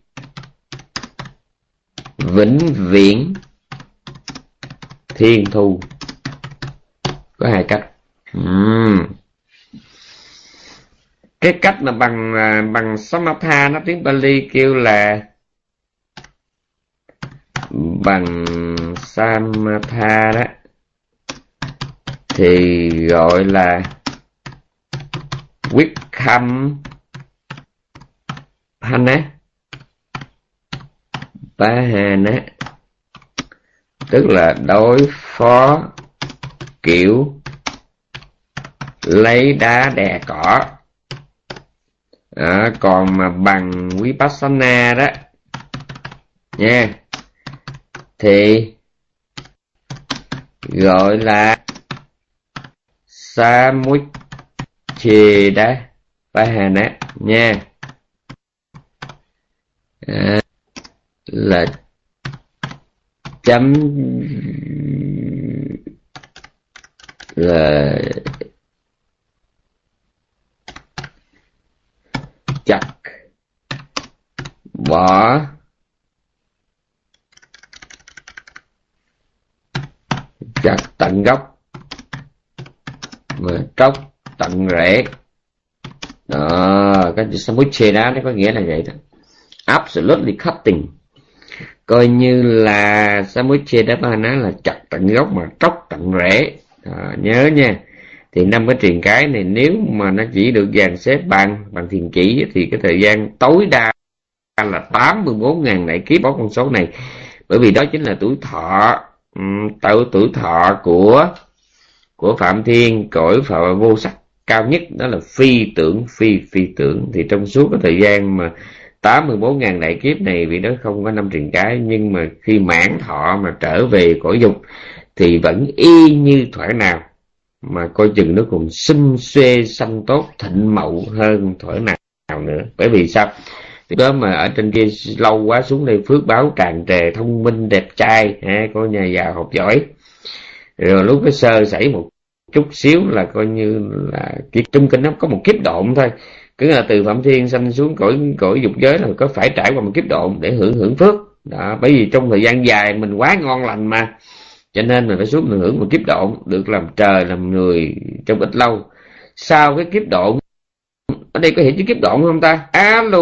vĩnh viễn thiên thu. Có hai cách. Uhm cái cách mà bằng à, bằng samatha nó tiếng Bali kêu là bằng samatha đó thì gọi là quyết khâm bahana tức là đối phó kiểu lấy đá đè cỏ. À, còn mà bằng vipassana đó. Nha. Thì gọi là chê đá. Phá hà nát nha. À, là chấm là chặt bỏ chặt tận gốc mà tróc tận rễ. Đó cái chữ samuche đó nó có nghĩa là vậy đó. Absolutely cutting. Coi như là samuche đó nó là chặt tận gốc mà tróc tận rễ. Đó, nhớ nha. Thì năm cái truyền cái này nếu mà nó chỉ được dàn xếp bằng bằng thiền chỉ thì cái thời gian tối đa là 84.000 đại kiếp bỏ con số này. Bởi vì đó chính là tuổi thọ um, tuổi thọ của của phạm thiên cõi phật vô sắc cao nhất đó là phi tưởng phi phi tưởng. Thì trong suốt cái thời gian mà 84.000 đại kiếp này vì nó không có năm truyền cái nhưng mà khi mãn thọ mà trở về cõi dục thì vẫn y như thuở nào. Mà coi chừng nó còn xinh xuê xanh tốt thịnh mậu hơn thuở nào nữa. Bởi vì sao? Thì đó mà ở trên kia lâu quá xuống đây phước báo tràn trề thông minh đẹp trai ha, có nhà giàu học giỏi. Rồi lúc cái sơ xảy một chút xíu là coi như là kiếp trung kinh nó có một kiếp độn thôi. Cứ là từ phạm thiên sanh xuống cõi cõi dục giới là có phải trải qua một kiếp độn để hưởng hưởng phước. Đó, bởi vì trong thời gian dài mình quá ngon lành mà. Cho nên mình phải xuống mình hưởng một kiếp độn, được làm trời, làm người trong ít lâu. Sau cái kiếp độn, ở đây có hiểu chữ kiếp độn không ta? Alo,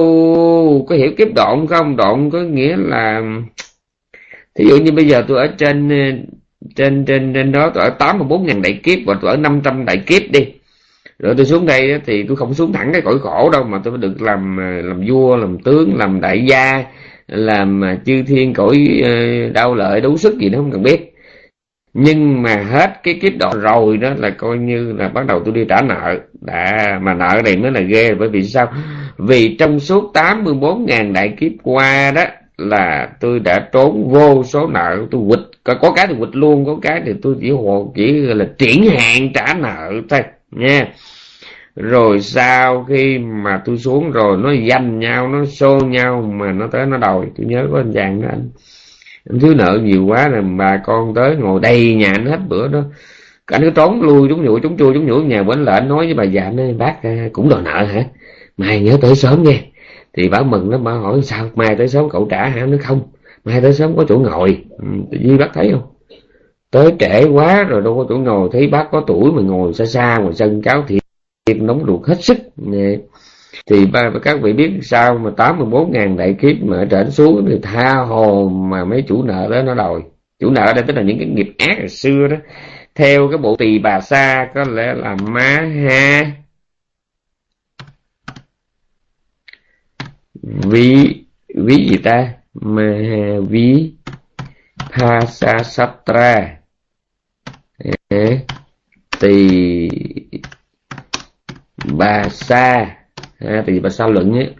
có hiểu kiếp độn không? Độn có nghĩa là, thí dụ như bây giờ tôi ở trên trên trên trên đó tôi ở tám mươi bốn ngàn đại kiếp và tôi ở năm trăm đại kiếp đi. Rồi tôi xuống đây thì tôi không xuống thẳng cái cõi khổ đâu mà tôi được làm ờ, làm vua, làm tướng, làm đại gia, làm ờ, chư thiên cõi ờ, đau lợi, đấu sức gì đó không cần biết. Nhưng mà hết cái kiếp độ rồi đó là coi như là bắt đầu tôi đi trả nợ. Đã, mà nợ này mới là ghê, bởi vì sao? Vì trong suốt 84.000 đại kiếp qua đó là tôi đã trốn vô số nợ, tôi quịch có, có cái thì quỵt luôn có cái thì tôi chỉ hộ chỉ là triển hạn trả nợ thôi nha. Rồi sau khi mà tôi xuống rồi nó giành nhau nó xô nhau mà nó tới nó đòi. Tôi nhớ có anh chàng đó anh anh thiếu nợ nhiều quá là bà con tới ngồi đầy nhà anh hết bữa đó. Anh cứ trốn lui chúng nhủ chúng chua chúng nhủ nhà quánh lại anh nói với bà già nói bác à, cũng đòi nợ hả? Mai nhớ tới sớm nha thì bà mừng nó bà hỏi sao mai tới sớm cậu trả hả? Nó không mai tới sớm có chỗ ngồi. Duy tự nhiên bác thấy không? Tới trễ quá rồi đâu có chỗ ngồi. Thấy bác có tuổi mà ngồi xa xa ngoài sân cháu thì nóng ruột hết sức. Thì ba, các vị biết sao mà 84 ngàn đại kiếp mà ở trển xuống thì tha hồ mà mấy chủ nợ đó nó đòi. Chủ nợ ở đây tức là những cái nghiệp ác hồi xưa đó. Theo cái bộ tỳ bà sa có lẽ là má ha. Ví ví gì ta? Ma ví Pasasatra tỳ bà sa. À, tỳ bà sa luận ấy.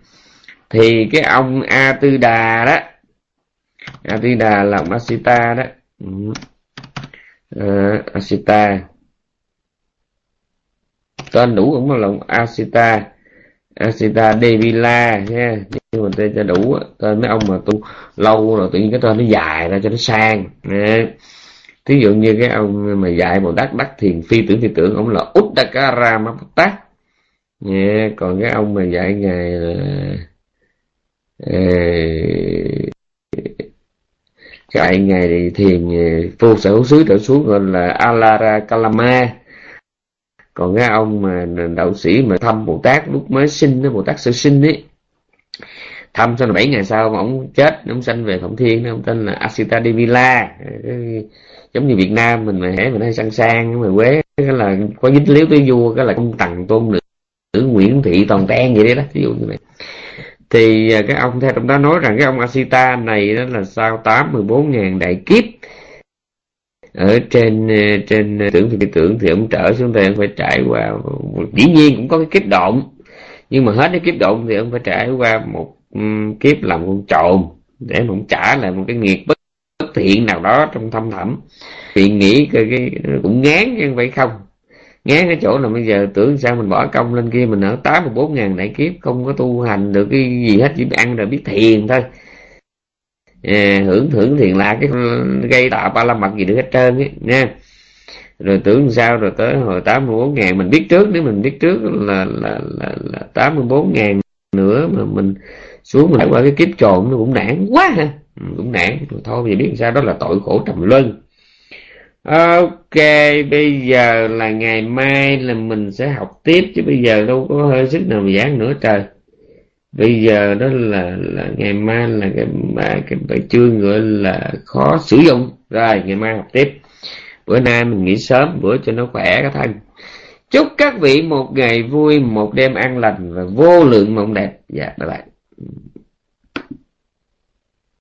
thì cái ông a tư đà đó a tư đà là ông asita đó. Ừ. Ờ, à, asita tên đủ cũng là ông asita asita devila nha. Nhưng mà tên cho đủ tên mấy ông mà tu lâu rồi tự nhiên cái tên nó dài ra cho nó sang. Nha thí dụ như cái ông mà dạy bồ tát đắc thiền, phi tưởng phi tưởng, ông là Uddakara Maputta nha còn cái ông mà dạy ngài là ờ, dạy ngài thì thiền ờ, vô sở hữu xứ trở xuống gọi là Alara Kalama còn cái ông mà đạo sĩ mà thăm Bồ Tát lúc mới sinh đó Bồ Tát sơ sinh ấy thăm sau là bảy ngày sau mà ông chết ông sanh về Phụng Thiên ông tên là Asita Devila giống như Việt Nam mình mà hễ mình hay sang sang mà quế cái là có dính liếu tới vua cái là công tần tôn nữ, nữ Nguyễn Thị Toàn Ten vậy đấy đó ví dụ như vậy. Thì à, cái ông theo trong đó nói rằng cái ông Asita này đó là sau tám mười bốn ngàn đại kiếp ở trên ờ, trên ờ, tưởng thì tưởng thì ông trở xuống đây ông phải trải qua dĩ nhiên cũng có cái kiếp động nhưng mà hết cái kiếp động thì ông phải trải qua một um, kiếp làm con trộm để mà ông trả lại một cái nghiệp bất, bất thiện nào đó trong thâm thẳm. Thì nghĩ cái, cái cũng ngán chứ vậy không. Ngán cái chỗ là bây giờ tưởng sao mình bỏ công lên kia mình ở tám mươi bốn ngàn đại kiếp không có tu hành được cái gì hết chỉ ăn rồi biết thiền thôi à, hưởng thưởng thiền lạc cái ừ, gây tạo ba la mật gì được hết trơn ấy nha. Rồi tưởng sao rồi tới hồi tám mươi bốn ngàn mình biết trước nếu mình biết trước là là là, là tám mươi bốn ngàn nữa mà mình xuống mình qua cái kiếp trộn nó cũng nản quá ha. Ừ, cũng nản. Thôi bây giờ biết sao đó là tội khổ trầm luân. Ok bây giờ là ngày mai là mình sẽ học tiếp chứ bây giờ đâu có hơi sức nào mà giảng nữa trời bây giờ đó là là ngày mai là cái bài cái bài chương gọi là khó sử dụng. Rồi, ngày mai học tiếp. Bữa nay mình nghỉ sớm, bữa cho nó khỏe các thân chúc các vị một ngày vui, một đêm an lành và vô lượng mộng đẹp. Dạ bye bye.